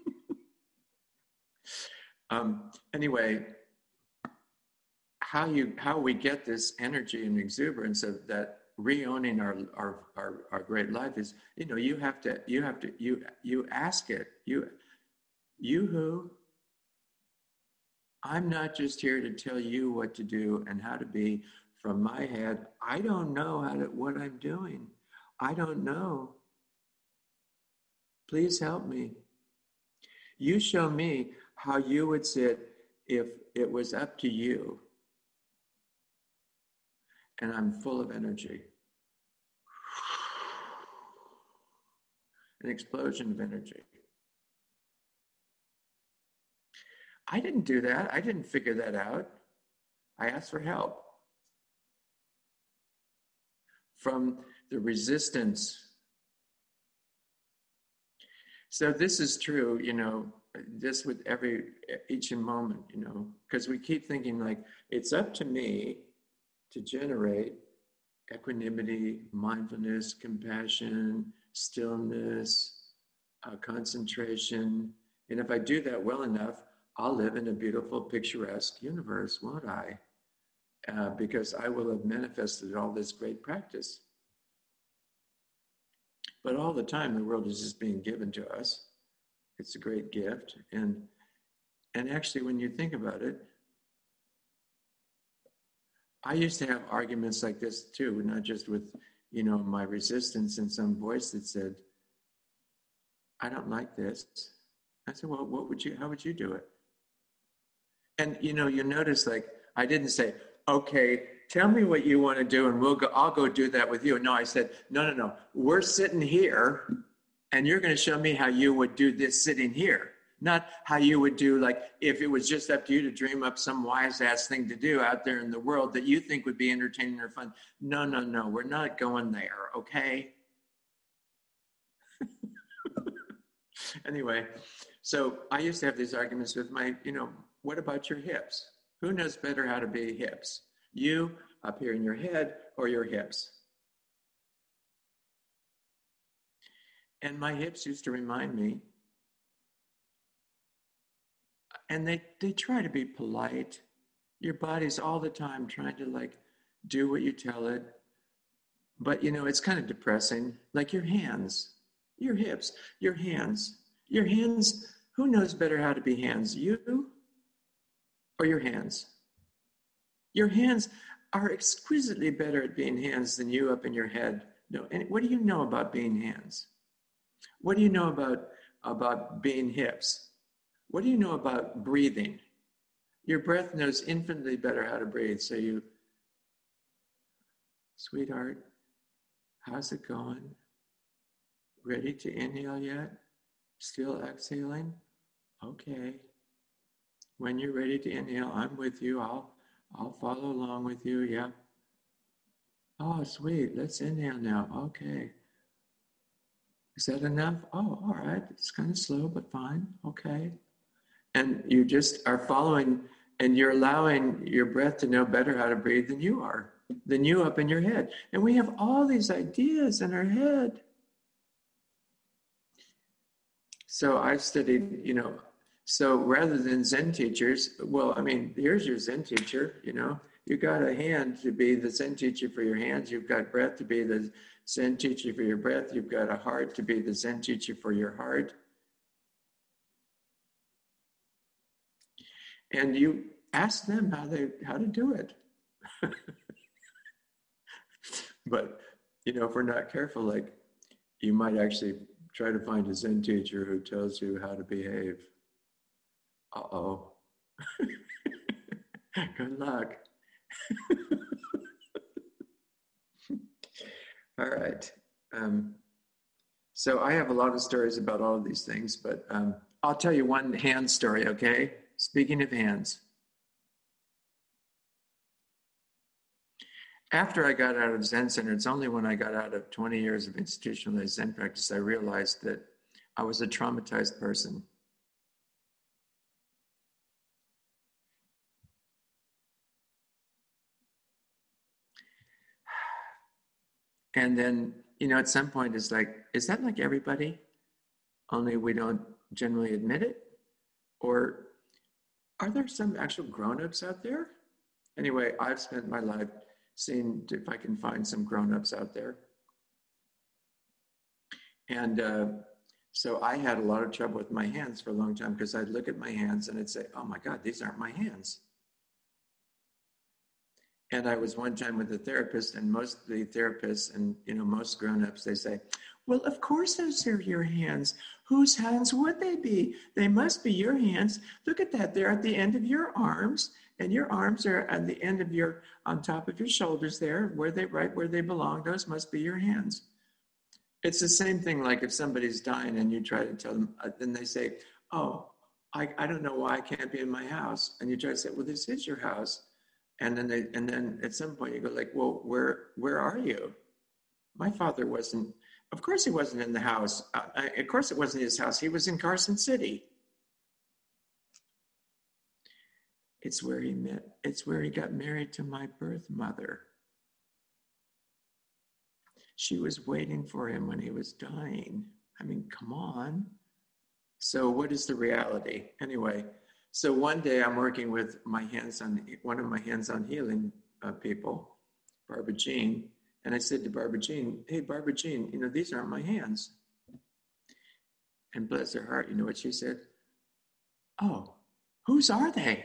um, anyway, how you how we get this energy and exuberance of that re-owning our, our our our great life is you know you have to you have to you you ask it. You you who i'm not just here to tell you what to do and how to be from my head. I don't know how to what i'm doing. I don't know. Please help me. You show me how you would sit if it was up to you and I'm full of energy. An explosion of energy. I didn't do that. I didn't figure that out. I asked for help from the resistance. So this is true, you know, this with every each moment, you know, because we keep thinking like it's up to me to generate equanimity, mindfulness, compassion, stillness, uh, concentration. And if I do that well enough, I'll live in a beautiful, picturesque universe, won't I? Uh, because I will have manifested all this great practice. But all the time, the world is just being given to us. It's a great gift. And, and actually, when you think about it, I used to have arguments like this too, not just with, you know, my resistance and some voice that said, I don't like this. I said, well, what would you, how would you do it? And, you know, you notice like, I didn't say, okay, tell me what you want to do and we'll go, I'll go do that with you. No, I said, no, no, no, we're sitting here and you're going to show me how you would do this sitting here not how you would do like if it was just up to you to dream up some wise ass thing to do out there in the world that you think would be entertaining or fun. No no no. We're not going there okay? Anyway so i used to have these arguments with my you know what about your hips? Who knows better how to be hips? You up here in your head or your hips? And my hips used to remind me and they they try to be polite. Your body's all the time trying to like do what you tell it. But you know it's kind of depressing. Like your hands your hips your hands your hands who knows better how to be hands you or your hands? Your hands are exquisitely better at being hands than you up in your head. No and what do you know about being hands? What do you know about about being hips what do you know about breathing? Your breath knows infinitely better how to breathe. So you, sweetheart, how's it going? Ready to inhale yet? Still exhaling? Okay. When you're ready to inhale, I'm with you. I'll I'll follow along with you. Yeah. Oh, sweet. Let's inhale now. Okay. Is that enough? Oh, all right. It's kind of slow, but fine. Okay and you just are following and you're allowing your breath to know better how to breathe than you are than you up in your head. And we have all these ideas in our head. So I've studied you know so rather than zen teachers well i mean here's your zen teacher you know. You got a hand to be the zen teacher for your hands. You've got breath to be the zen teacher for your breath. You've got a heart to be the zen teacher for your heart and you ask them how they how to do it but you know if we're not careful like you might actually try to find a Zen teacher who tells you how to behave. Uh oh. Good luck. all right. Um, so I have a lot of stories about all of these things, but um, I'll tell you one hand story, okay? Speaking of hands. After I got out of Zen Center, it's only when I got out of 20 years of institutionalized Zen practice, I realized that I was a traumatized person. And then, you know, at some point it's like, is that like everybody? Only we don't generally admit it? Or are there some actual grown-ups out there? Anyway, I've spent my life seeing if I can find some grown-ups out there. And uh, so I had a lot of trouble with my hands for a long time because I'd look at my hands and I'd say, oh my God, these aren't my hands. And I was one time with a therapist, and most of the therapists and you know most grown-ups they say, "Well, of course those are your hands. Whose hands would they be? They must be your hands. Look at that; they're at the end of your arms, and your arms are at the end of your on top of your shoulders there, where they right where they belong. Those must be your hands." It's the same thing like if somebody's dying and you try to tell them, uh, then they say, "Oh, I, I don't know why I can't be in my house," and you try to say, "Well, this is your house." and then they and then at some point you go like well where where are you my father wasn't of course he wasn't in the house. Uh, of course it wasn't his house. He was in carson city. It's where he met it's where he got married to my birth mother. She was waiting for him when he was dying. I mean come on. So what is the reality? Anyway so one day I'm working with my hands on one of my hands on healing uh, people, Barbara Jean, and I said to Barbara Jean, "Hey, Barbara Jean, you know these aren't my hands." And bless her heart, you know what she said? Oh, whose are they?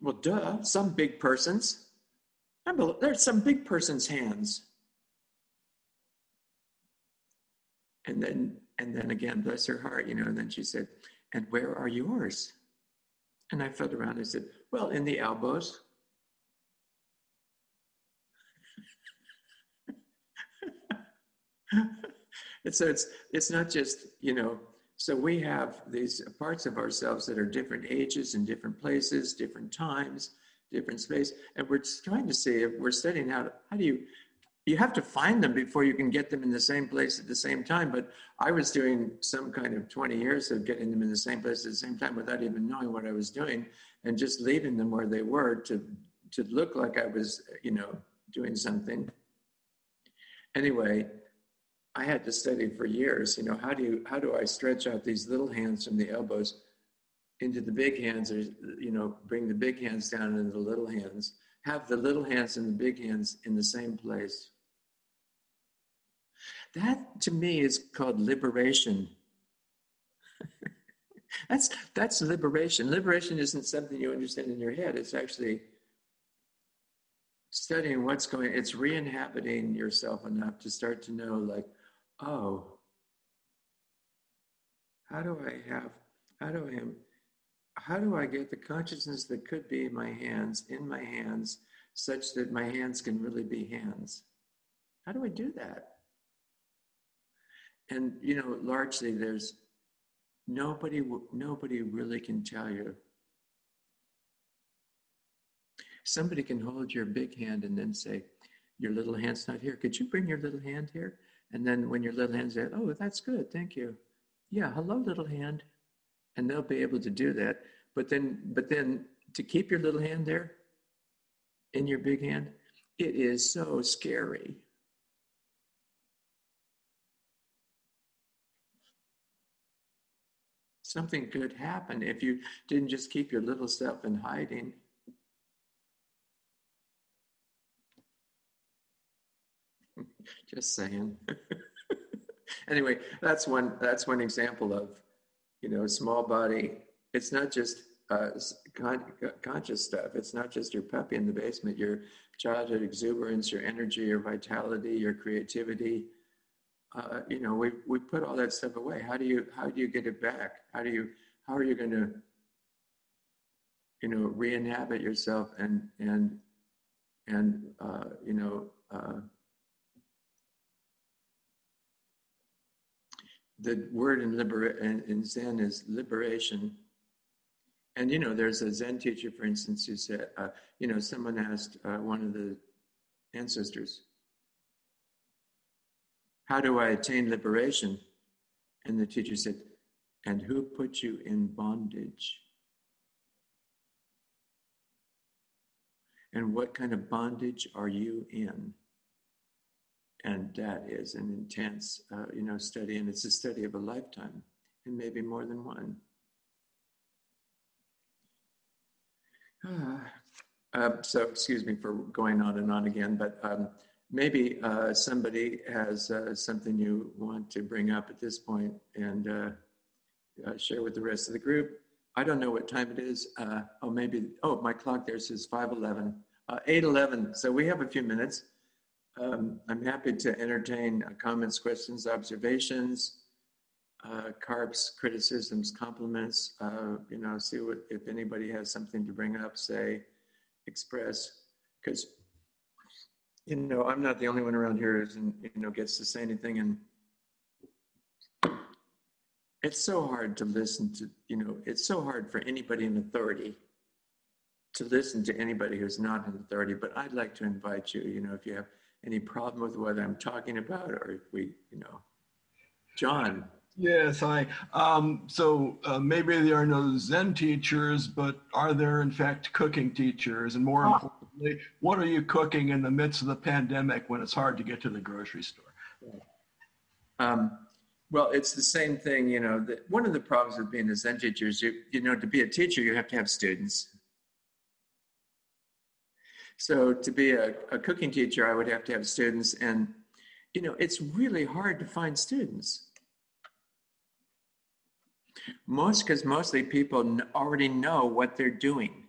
Well, duh, some big person's. There's some big person's hands. And then and then again, bless her heart, you know, and then she said, And where are yours? And I felt around and said, Well, in the elbows. and so it's it's not just, you know, so we have these parts of ourselves that are different ages and different places, different times, different space. And we're trying to see if we're studying how how do you you have to find them before you can get them in the same place at the same time. But I was doing some kind of 20 years of getting them in the same place at the same time without even knowing what I was doing and just leaving them where they were to, to look like I was, you know, doing something. Anyway, I had to study for years, you know, how do you, how do I stretch out these little hands from the elbows into the big hands or, you know, bring the big hands down into the little hands have the little hands and the big hands in the same place. That to me is called liberation. that's that's liberation. Liberation isn't something you understand in your head. It's actually studying what's going it's re-inhabiting yourself enough to start to know like, oh, how do I have how do I am how do I get the consciousness that could be my hands in my hands such that my hands can really be hands? How do I do that? And you know, largely there's nobody nobody really can tell you. Somebody can hold your big hand and then say, Your little hand's not here. Could you bring your little hand here? And then when your little hand's there, Oh, that's good, thank you. Yeah, hello, little hand and they'll be able to do that. But then, but then to keep your little hand there in your big hand, it is so scary. Something could happen if you didn't just keep your little self in hiding. just saying. anyway, that's one that's one example of you know, small body. It's not just uh, con- conscious stuff. It's not just your puppy in the basement. You're childhood exuberance, your energy, your vitality, your creativity. Uh, you know, we we put all that stuff away. How do you how do you get it back? How do you how are you going to you know re-inhabit yourself and and and uh, you know uh, the word in, libera- in, in Zen is liberation. And you know, there's a Zen teacher, for instance, who said, uh, you know, someone asked uh, one of the ancestors, "How do I attain liberation?" And the teacher said, "And who put you in bondage?" And what kind of bondage are you in? and that is an intense, uh, you know, study, and it's a study of a lifetime, and maybe more than one. Uh, so, excuse me for going on and on again, but um, maybe uh, somebody has uh, something you want to bring up at this point and uh, uh, share with the rest of the group. I don't know what time it is. oh, maybe, oh, my clock there says 511, 811. So we have a few minutes. Um, I'm happy to entertain uh, comments, questions, observations, uh, carps, criticisms, compliments. Uh, you know, see what if anybody has something to bring up, say, express, because you know I'm not the only one around here who you know gets to say anything, and it's so hard to listen to. You know, it's so hard for anybody in authority to listen to anybody who's not in authority. But I'd like to invite you. You know, if you have any problem with what I'm talking about, or if we, you know, John. Yes, hi. Um, so uh, maybe there are no Zen teachers, but are there in fact cooking teachers? And more importantly, what are you cooking in the midst of the pandemic when it's hard to get to the grocery store? Um, well, it's the same thing, you know, that one of the problems with being a Zen teacher is you, you know, to be a teacher, you have to have students. So to be a, a cooking teacher, I would have to have students, and you know, it's really hard to find students. Most because mostly people already know what they're doing.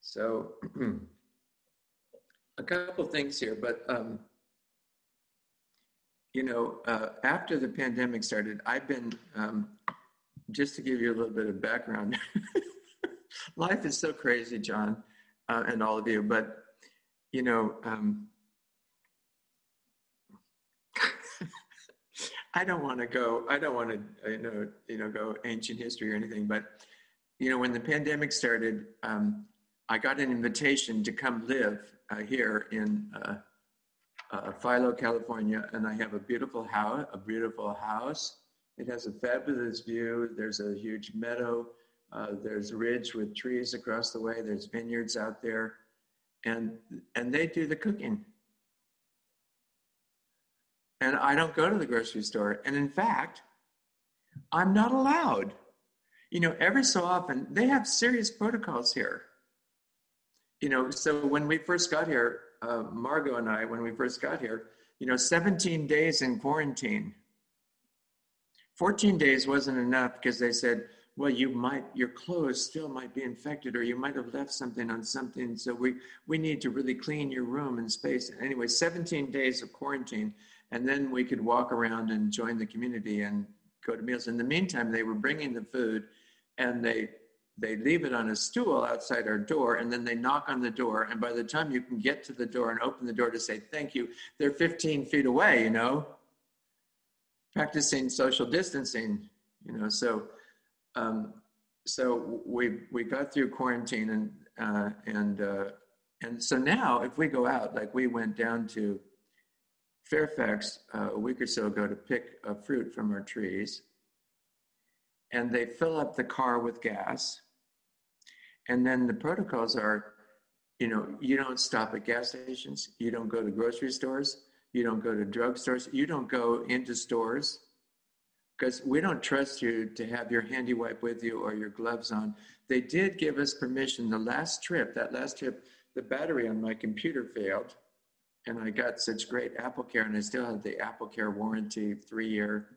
So, a couple things here, but um, you know, uh, after the pandemic started, I've been um, just to give you a little bit of background. life is so crazy, John, uh, and all of you. But you know, um, I don't want to go. I don't want to, you know, you know, go ancient history or anything. But you know, when the pandemic started, um, I got an invitation to come live uh, here in uh, uh, Philo, California, and I have a beautiful house. A beautiful house. It has a fabulous view. There's a huge meadow uh, there's a ridge with trees across the way. There's vineyards out there, and and they do the cooking. And I don't go to the grocery store. And in fact, I'm not allowed. You know, every so often they have serious protocols here. You know, so when we first got here, uh, Margot and I, when we first got here, you know, 17 days in quarantine. 14 days wasn't enough because they said, well, you might, your clothes still might be infected, or you might have left something on something. So we, we need to really clean your room and space. Anyway, 17 days of quarantine, and then we could walk around and join the community and go to meals. In the meantime, they were bringing the food, and they they leave it on a stool outside our door, and then they knock on the door. And by the time you can get to the door and open the door to say thank you, they're 15 feet away. You know, practicing social distancing. You know, so um, so we we got through quarantine and uh, and uh, and so now if we go out like we went down to Fairfax uh, a week or so ago to pick a fruit from our trees, and they fill up the car with gas, and then the protocols are, you know, you don't stop at gas stations, you don't go to grocery stores, you don't go to drugstores, you don't go into stores. Because we don't trust you to have your handy wipe with you or your gloves on. They did give us permission. The last trip, that last trip, the battery on my computer failed. And I got such great Apple Care, and I still had the Apple Care warranty three year.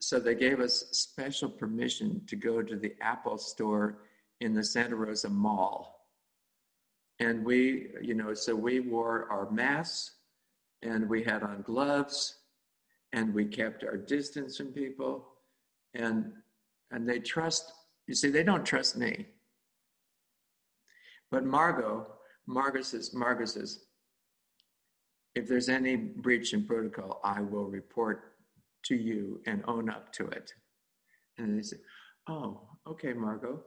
So they gave us special permission to go to the Apple store in the Santa Rosa Mall. And we, you know, so we wore our masks and we had on gloves and we kept our distance from people and and they trust you see they don't trust me but margot margot says margot says if there's any breach in protocol i will report to you and own up to it and they said, oh okay margot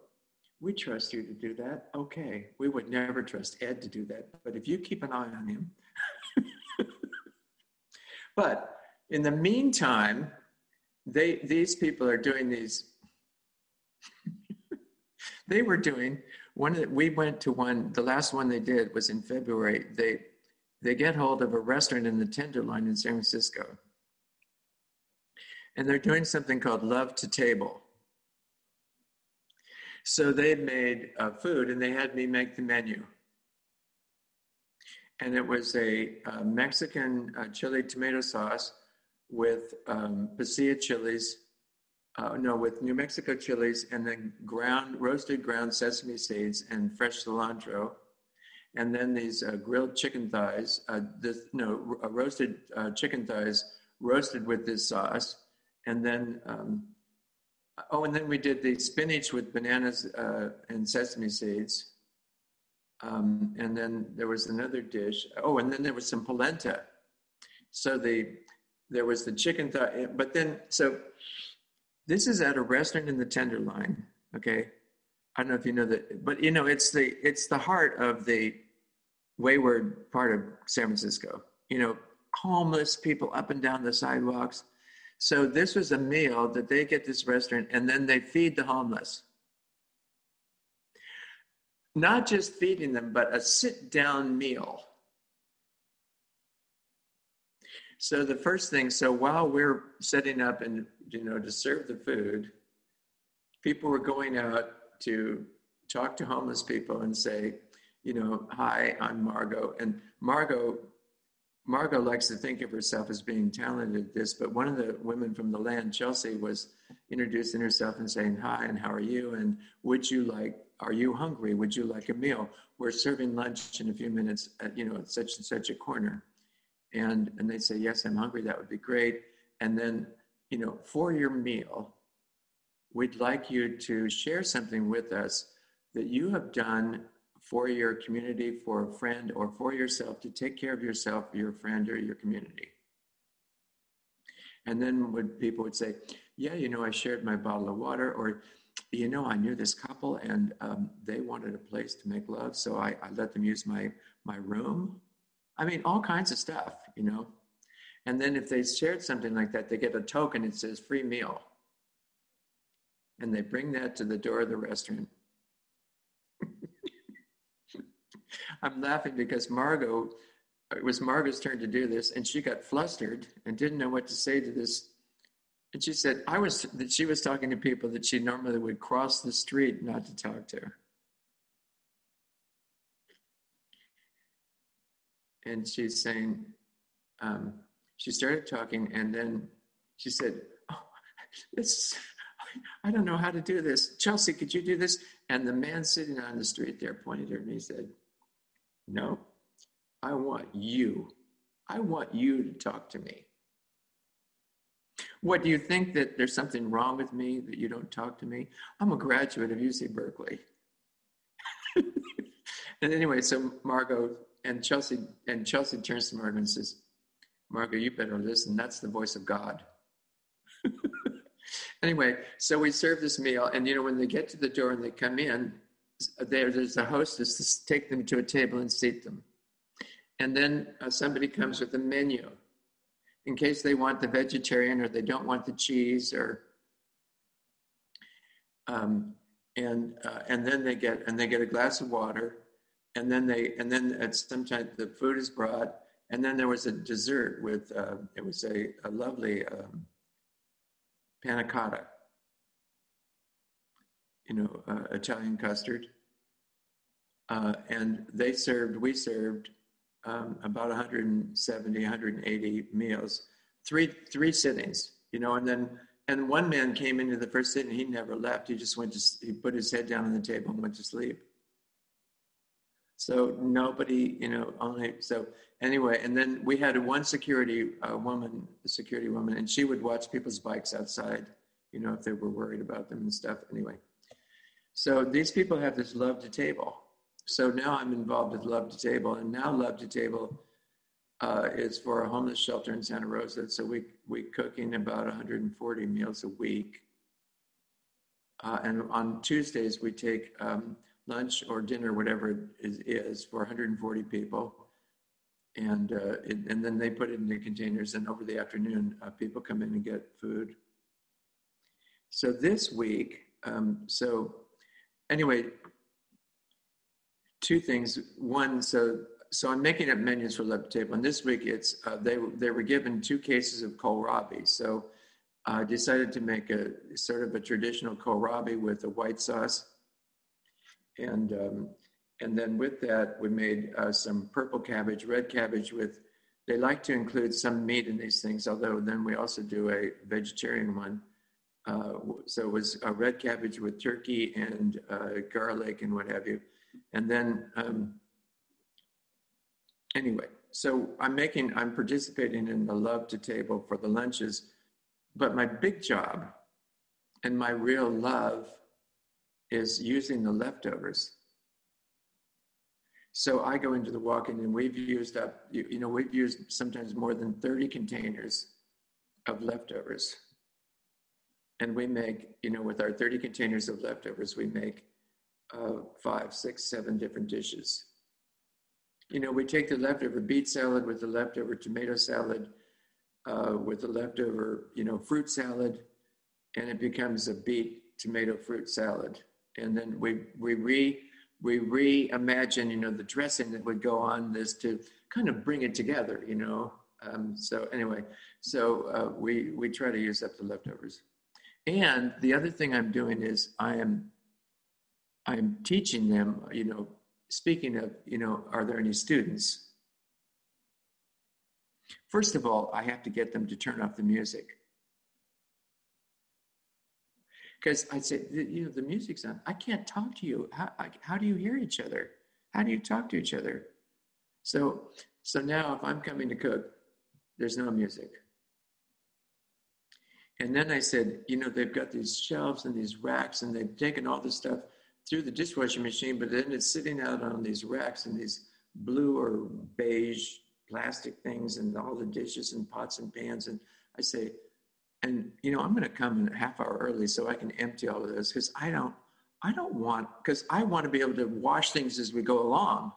we trust you to do that okay we would never trust ed to do that but if you keep an eye on him but in the meantime, they these people are doing these. they were doing one that we went to one. The last one they did was in February. They they get hold of a restaurant in the Tenderloin in San Francisco, and they're doing something called Love to Table. So they made uh, food, and they had me make the menu. And it was a, a Mexican uh, chili tomato sauce with um, pasilla chilies, uh, no, with New Mexico chilies, and then ground roasted ground sesame seeds and fresh cilantro, and then these uh, grilled chicken thighs, uh, this no uh, roasted uh, chicken thighs roasted with this sauce, and then. Um, oh, and then we did the spinach with bananas and sesame seeds, um, and then there was another dish. Oh, and then there was some polenta. So the there was the chicken thigh, but then so this is at a restaurant in the Tenderloin. Okay, I don't know if you know that, but you know it's the it's the heart of the wayward part of San Francisco. You know, homeless people up and down the sidewalks. So this was a meal that they get this restaurant, and then they feed the homeless not just feeding them, but a sit down meal. So the first thing, so while we're setting up and you know to serve the food, people were going out to talk to homeless people and say, you know, hi, I'm Margot. And Margot, Margot likes to think of herself as being talented at this, but one of the women from the land, Chelsea, was introducing herself and saying, Hi, and how are you? And would you like are you hungry? Would you like a meal? We're serving lunch in a few minutes at, you know, at such and such a corner. And, and they say, yes, I'm hungry. That would be great. And then, you know, for your meal, we'd like you to share something with us that you have done for your community, for a friend, or for yourself to take care of yourself, your friend, or your community. And then when people would say, yeah, you know, I shared my bottle of water, or you know, I knew this couple and um, they wanted a place to make love. So I, I let them use my, my room. I mean, all kinds of stuff, you know. And then if they shared something like that, they get a token. It says free meal. And they bring that to the door of the restaurant. I'm laughing because Margot, it was Margot's turn to do this, and she got flustered and didn't know what to say to this and she said, I was that she was talking to people that she normally would cross the street not to talk to. And she's saying, um, she started talking, and then she said, Oh, this, I don't know how to do this. Chelsea, could you do this? And the man sitting on the street there pointed at me and he said, No, I want you. I want you to talk to me. What do you think that there's something wrong with me that you don't talk to me? I'm a graduate of UC Berkeley. and anyway, so Margot and Chelsea and Chelsea turns to Margot and says, Margot, you better listen. That's the voice of God. anyway, so we serve this meal, and you know, when they get to the door and they come in, there, there's a hostess to take them to a table and seat them. And then uh, somebody comes with a menu in case they want the vegetarian or they don't want the cheese or um, and uh, and then they get and they get a glass of water and then they and then at some time the food is brought and then there was a dessert with uh, it was a, a lovely um, panna cotta you know uh, italian custard uh, and they served we served um, about 170, 180 meals, three three sittings, you know, and then and one man came into the first sitting. He never left. He just went to. He put his head down on the table and went to sleep. So nobody, you know, only so anyway. And then we had one security uh, woman, a security woman, and she would watch people's bikes outside, you know, if they were worried about them and stuff. Anyway, so these people have this love to table. So now I'm involved with Love to Table, and now Love to Table uh, is for a homeless shelter in Santa Rosa. So we we cooking about 140 meals a week. Uh, and on Tuesdays we take um, lunch or dinner, whatever it is, is for 140 people. And, uh, it, and then they put it in the containers, and over the afternoon, uh, people come in and get food. So this week, um, so anyway, two things. One, so so I'm making up menus for Love Table, and this week it's uh, they they were given two cases of kohlrabi. So I decided to make a sort of a traditional kohlrabi with a white sauce and um, and then with that we made uh, some purple cabbage, red cabbage with. They like to include some meat in these things, although then we also do a vegetarian one. Uh, so it was a red cabbage with turkey and uh, garlic and what have you. And then, um, anyway, so I'm making, I'm participating in the love to table for the lunches, but my big job and my real love is using the leftovers. So I go into the walk-in and we've used up, you, you know, we've used sometimes more than 30 containers of leftovers. And we make, you know, with our 30 containers of leftovers, we make uh, five, six, seven different dishes. You know, we take the leftover beet salad with the leftover tomato salad, uh, with the leftover, you know, fruit salad, and it becomes a beet tomato fruit salad. And then we we re we reimagine you know the dressing that would go on this to kind of bring it together you know? Um, so anyway so uh, we we try to use up the leftovers and the other thing i'm doing is i am i'm teaching them you know speaking of you know are there any students first of all i have to get them to turn off the music because I say, you know, the music's on. I can't talk to you. How, I, how do you hear each other? How do you talk to each other? So, so now if I'm coming to cook, there's no music. And then I said, you know, they've got these shelves and these racks, and they've taken all this stuff through the dishwashing machine, but then it's sitting out on these racks and these blue or beige plastic things and all the dishes and pots and pans. And I say, and you know i'm going to come in a half hour early so i can empty all of this because i don't i don't want because i want to be able to wash things as we go along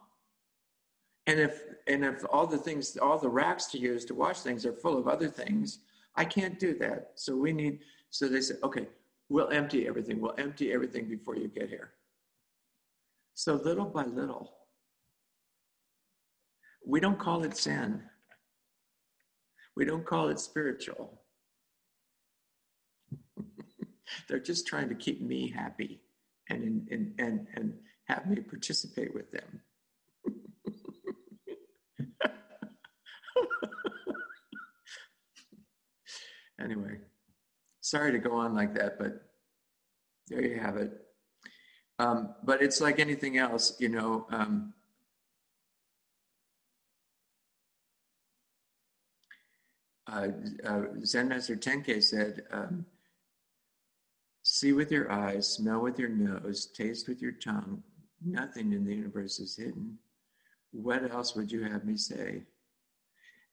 and if and if all the things all the racks to use to wash things are full of other things i can't do that. So we need so they said okay we'll empty everything. We'll empty everything before you get here. So little by little we don't call it sin. We don't call it spiritual. They're just trying to keep me happy and, and, and, and have me participate with them. Anyway, sorry to go on like that, but there you have it. Um, but it's like anything else, you know. Um, uh, uh, Zen Master Tenkei said, um, See with your eyes, smell with your nose, taste with your tongue. Nothing in the universe is hidden. What else would you have me say?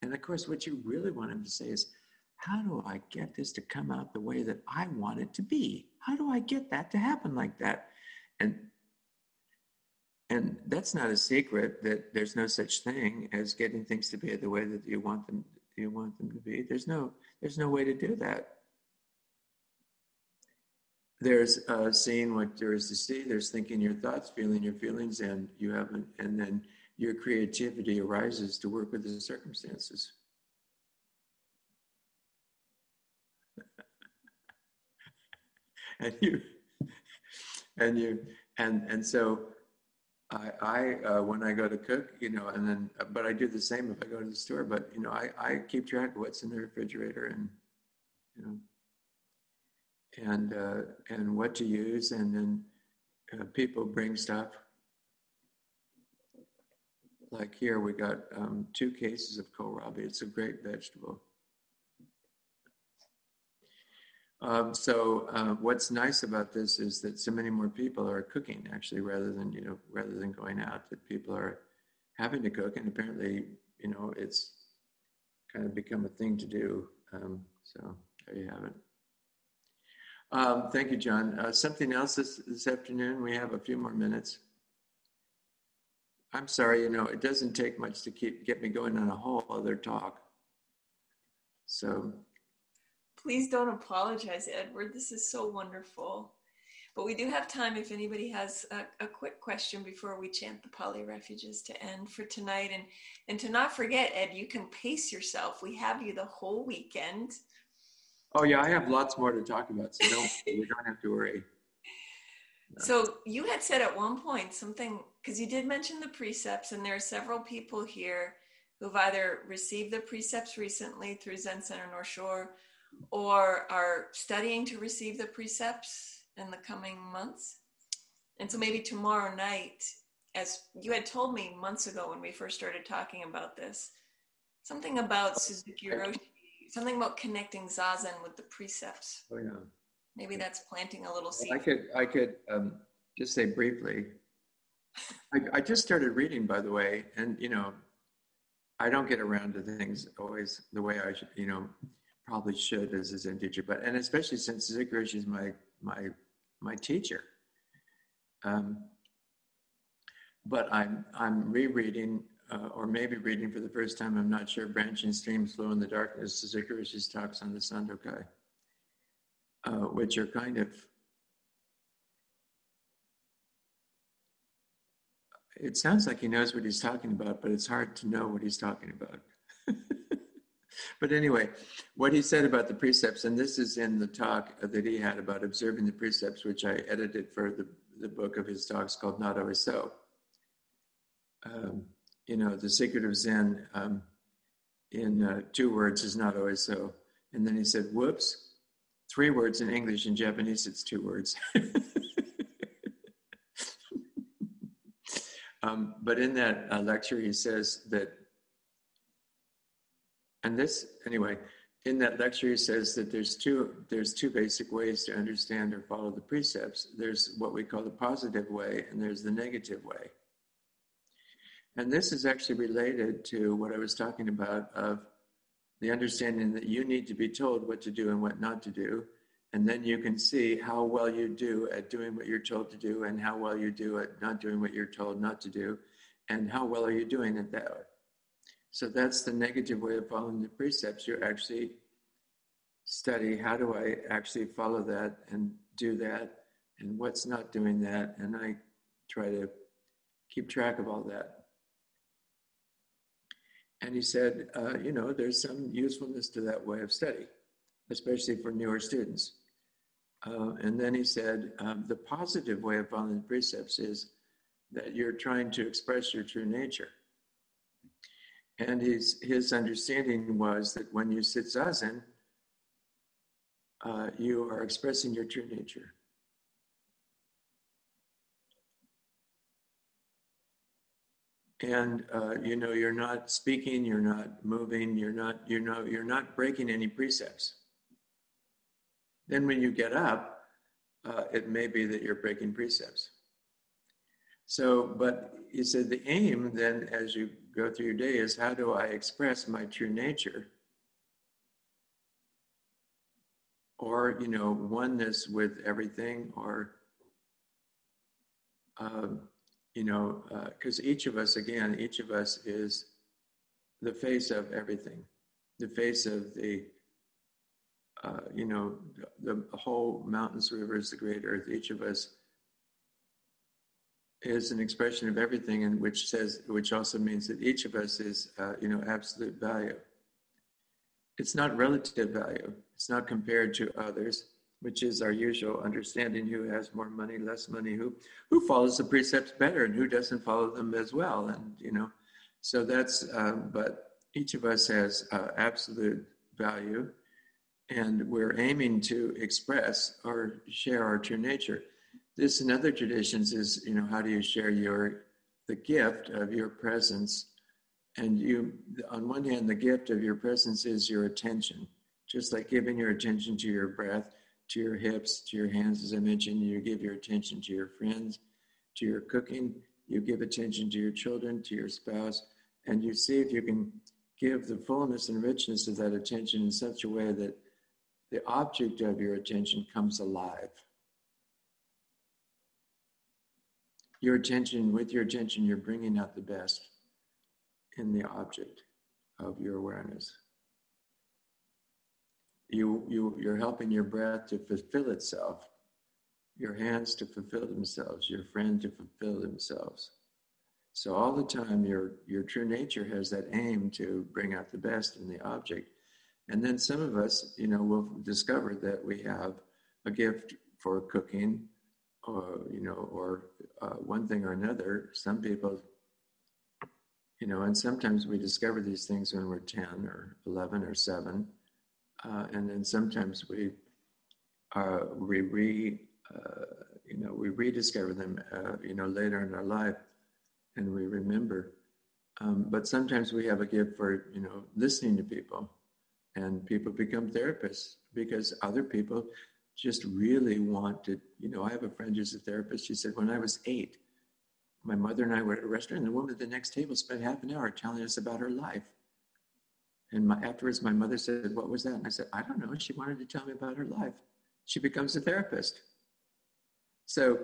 And of course, what you really want him to say is, how do I get this to come out the way that I want it to be? How do I get that to happen like that? And and that's not a secret that there's no such thing as getting things to be the way that you want them you want them to be. There's no there's no way to do that there's uh, seeing what there is to see. There's thinking your thoughts, feeling your feelings, and you haven't. And then your creativity arises to work with the circumstances. and you, and you, and and so, I, I uh, when I go to cook, you know, and then, but I do the same if I go to the store. But you know, I I keep track of what's in the refrigerator, and you know and uh, and what to use, and then uh, people bring stuff. Like here, we got um, two cases of kohlrabi. It's a great vegetable. Um, so uh, what's nice about this is that so many more people are cooking actually, rather than you know, rather than going out. That people are having to cook, and apparently, you know, it's kind of become a thing to do. Um, so there you have it. Um, thank you, John. Uh, something else this, this afternoon? We have a few more minutes. I'm sorry, you know, it doesn't take much to keep get me going on a whole other talk. So Please don't apologize, Edward. This is so wonderful. But we do have time if anybody has a, a, quick question before we chant the Pali refuges to end for tonight. And, and to not forget, Ed, you can pace yourself. We have you the whole weekend. Oh, yeah, I have lots more to talk about, so don't, you don't have to worry. No. So you had said at one point something, because you did mention the precepts, and there are several people here who've either received the precepts recently through Zen Center North Shore or are studying to receive the precepts in the coming months. And so maybe tomorrow night, as you had told me months ago when we first started talking about this, something about Suzuki Roshi, something about connecting Zazen with the precepts. Oh, yeah. Maybe that's planting a little seed. I could, I could um, just say briefly. I, I just started reading, by the way, and you know, I don't get around to things always the way I should, you know, probably should as a Zen teacher, but and especially since Suzuki Roshi is my my my teacher. Um, but I'm I'm rereading uh, or maybe reading for the first time. I'm not sure. Branching streams flow in the darkness. Suzuki Roshi's talks on the Sandokai, uh, which are kind of it sounds like he knows what he's talking about, but it's hard to know what he's talking about. But anyway, what he said about the precepts, and this is in the talk that he had about observing the precepts, which I edited for the, the book of his talks called Not Always So. Um, you know, the secret of Zen um, in uh, two words is not always so. And then he said, whoops, three words in English. In Japanese, it's two words. um, but in that uh, lecture, he says that and this anyway in that lecture he says that there's two there's two basic ways to understand or follow the precepts. There's what we call the positive way and there's the negative way. And this is actually related to what i was talking about of the understanding that you need to be told what to do and what not to do and then you can see how well you do at doing what you're told to do and how well you do at not doing what you're told not to do and how well are you doing at that so that's the negative way of following the precepts. You actually study how do I actually follow that and do that, and what's not doing that, and I try to keep track of all that. And he said, uh, you know, there's some usefulness to that way of study, especially for newer students. Uh, and then he said, um, the positive way of following the precepts is that you're trying to express your true nature. And his, his understanding was that when you sit zazen, uh, you are expressing your true nature. And uh, you know you're not speaking, you're not moving, you're not you know you're not breaking any precepts. Then when you get up, uh, it may be that you're breaking precepts. So, but he said the aim then, as you go through your day, is how do I express my true nature? Or, you know, oneness with everything, or, um, you know, because uh, each of us, again, each of us is the face of everything, the face of the, uh, you know, the, the whole mountains, rivers, the great earth. Each of us is an expression of everything, and which says, which also means that each of us is, uh, you know, absolute value. It's not relative value. It's not compared to others, which is our usual understanding: who has more money, less money, who who follows the precepts better, and who doesn't follow them as well. And you know, so that's. Um, but each of us has uh, absolute value, and we're aiming to express or share our true nature. This in other traditions is, you know, how do you share your the gift of your presence? And you, on one hand, the gift of your presence is your attention, just like giving your attention to your breath, to your hips, to your hands, as I mentioned. You give your attention to your friends, to your cooking. You give attention to your children, to your spouse, and you see if you can give the fullness and richness of that attention in such a way that the object of your attention comes alive. Your attention, with your attention, you're bringing out the best in the object of your awareness. You, you, you're helping your breath to fulfill itself, your hands to fulfill themselves, your friend to fulfill themselves. So all the time, your, your true nature has that aim to bring out the best in the object. And then some of us, you know, will discover that we have a gift for cooking, or you know, or uh, one thing or another. Some people, you know, and sometimes we discover these things when we're ten or eleven or seven, uh, and then sometimes we uh, we re, uh, you know, we rediscover them, uh, you know, later in our life, and we remember. Um, but sometimes we have a gift for, you know, listening to people and people become therapists because other people just really want to you know i have a friend who's a therapist. She said when i was eight my mother and i were at a restaurant and the woman at the next table spent half an hour telling us about her life. And my, afterwards my mother said what was that? And i said i don't know. She wanted to tell me about her life. She becomes a therapist. So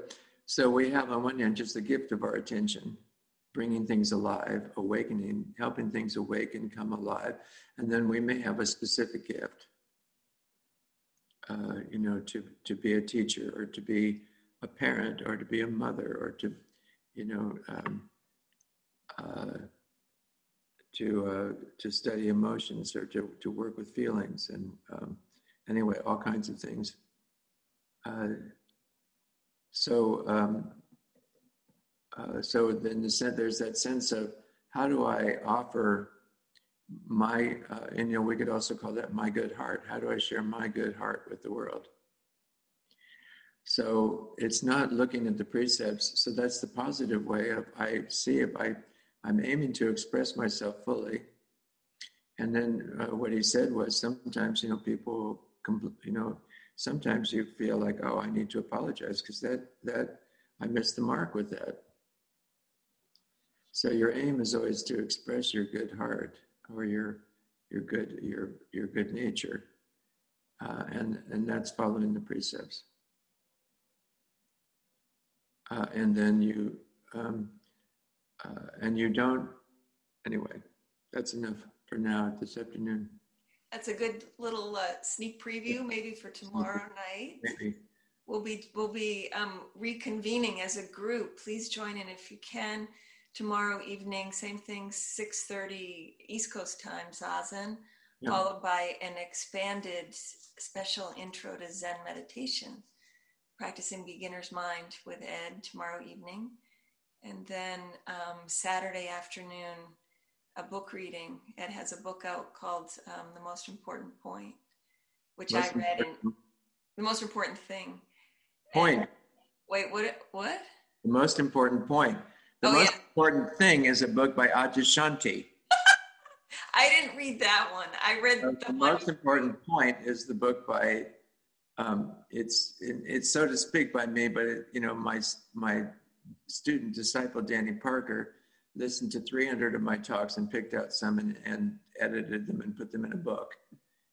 so we have on one hand just the gift of our attention bringing things alive, awakening, helping things awaken, come alive. And then we may have a specific gift, uh, you know, to, to be a teacher or to be a parent or to be a mother or to, you know, um, uh, to, uh, to study emotions or to, to work with feelings and um, anyway, all kinds of things. Uh, so, um, uh, so then the, there's that sense of how do I offer my, uh, and you know, we could also call that my good heart. How do I share my good heart with the world? So it's not looking at the precepts. So that's the positive way of I see if I, I'm aiming to express myself fully. And then uh, what he said was sometimes, you know, people, you know, sometimes you feel like, oh, I need to apologize because that, that, I missed the mark with that. So your aim is always to express your good heart or your your good your your good nature, uh, and and that's following the precepts. Uh, and then you um, uh, and you don't. Anyway, that's enough for now this afternoon. That's a good little uh, sneak preview, maybe for tomorrow night. Maybe. We'll be we'll be um, reconvening as a group. Please join in if you can tomorrow evening, same thing, 6.30 East Coast time, Zazen, yeah. followed by an expanded special intro to Zen meditation, practicing beginner's mind with Ed tomorrow evening. And then um, Saturday afternoon, a book reading. Ed has a book out called um, The Most Important Point, which most I read in The Most Important Thing. Point. And, wait, what? What? The most important point. The oh, most yeah. Important thing is a book by Adyashanti. I didn't read that one. I read the, the most important point is the book by um, it's it, it's so to speak by me, but it, you know my my student disciple Danny Parker listened to 300 of my talks and picked out some and, and edited them and put them in a book,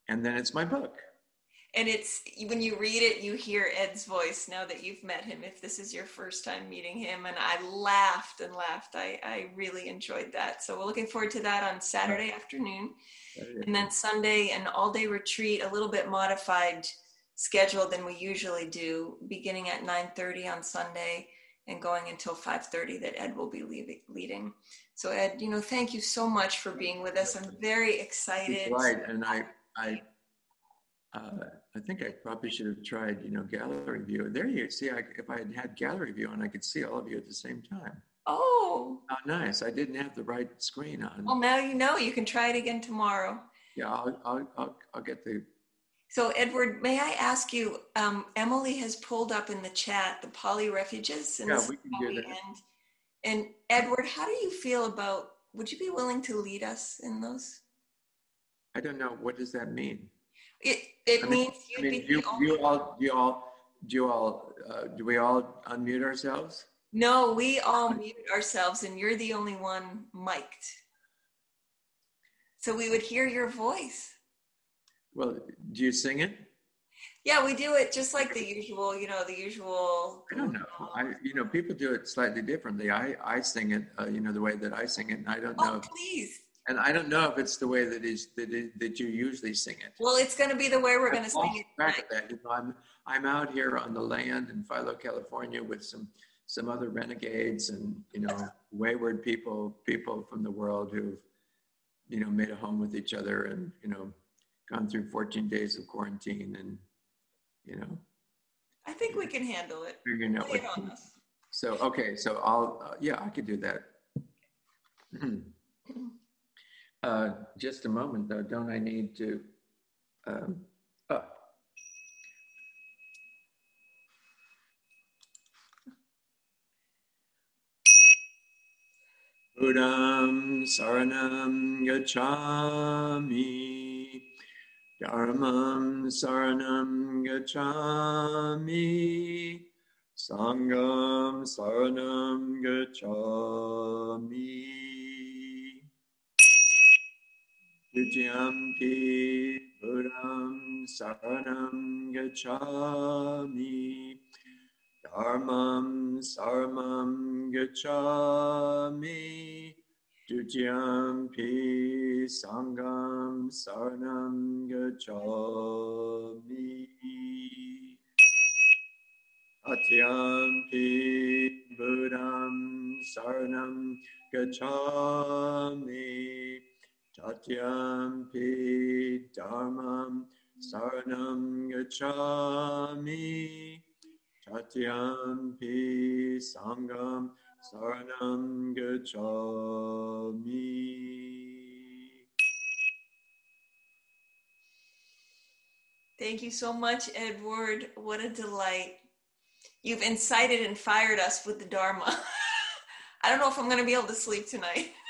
and then it's my book and it's when you read it you hear ed's voice now that you've met him if this is your first time meeting him and i laughed and laughed. I, I really enjoyed that. So we're looking forward to that on saturday afternoon. And then sunday an all day retreat a little bit modified schedule than we usually do beginning at 9.30 on sunday and going until 5.30 that ed will be leading. So ed you know thank you so much for being with us. I'm very excited. right and i i uh, I think I probably should have tried, you know, gallery view. There you see, I, if I had had gallery view on, I could see all of you at the same time. Oh. Oh, nice. I didn't have the right screen on. Well, now you know. You can try it again tomorrow. Yeah, I'll, I'll, I'll, I'll get the. So, Edward, may I ask you? Um, Emily has pulled up in the chat the Pali refuges, and Yeah, we can how do that. end. And Edward, how do you feel about? Would you be willing to lead us in those? I don't know. What does that mean? It it I mean- means I mean, you, you all, do you all, do you all, uh, do we all unmute ourselves? No, we all mute ourselves, and you're the only one mic'd. So we would hear your voice. Well, do you sing it? Yeah, we do it just like the usual, you know, the usual. I don't know. I, you know, people do it slightly differently. I, I sing it, uh, you know, the way that I sing it, and I don't know, Oh, if, please. And I don't know if it's the way that is that is, that you usually sing it. Well, it's going to be the way we're going to sing it tonight. of that. You know, I'm I'm out here on the land in Philo, California, with some some other renegades and you know wayward people, people from the world who've you know made a home with each other and you know gone through 14 days of quarantine and you know I think we can handle it. figuring out Lay what. on us. So okay, so I'll uh, yeah, I could do that. uh, just a moment though, don't I need to? Um, oh. Buddham saranam gacchami, Dharmam saranam gacchami, Sangam saranam gacchami. Vidyampi Buddham saranam gacchami. Dharmam saramam gacchami. Dujyampi sangam saranam gacchami. Atyampi Buddham saranam gacchami. Tatyampi Dharmam saranam gacchami. Tatyampi Sangam Saranam Gacchami. Thank you so much, Edward. What a delight. You've incited and fired us with the Dharma. I don't know if I'm going to be able to sleep tonight.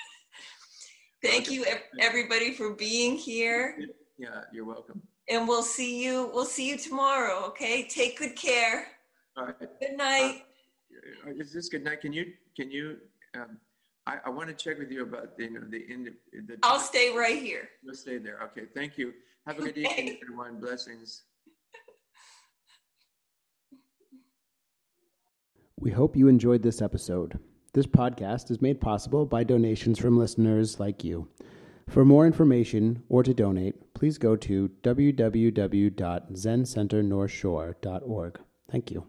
Thank you, everybody, for being here. Yeah, you're welcome. And we'll see you. We'll see you tomorrow. Okay. Take good care. All right. Good night. Uh, Is this good night? Can you, can you, um, I, I want to check with you about the, you know, the end, Of, the. I'll stay right here. You'll stay there. Okay, thank you. Have a good Okay. evening, everyone. Blessings. We hope you enjoyed this episode. This podcast is made possible by donations from listeners like you. For more information or to donate, please go to www.zencenternorthshore.org. Thank you.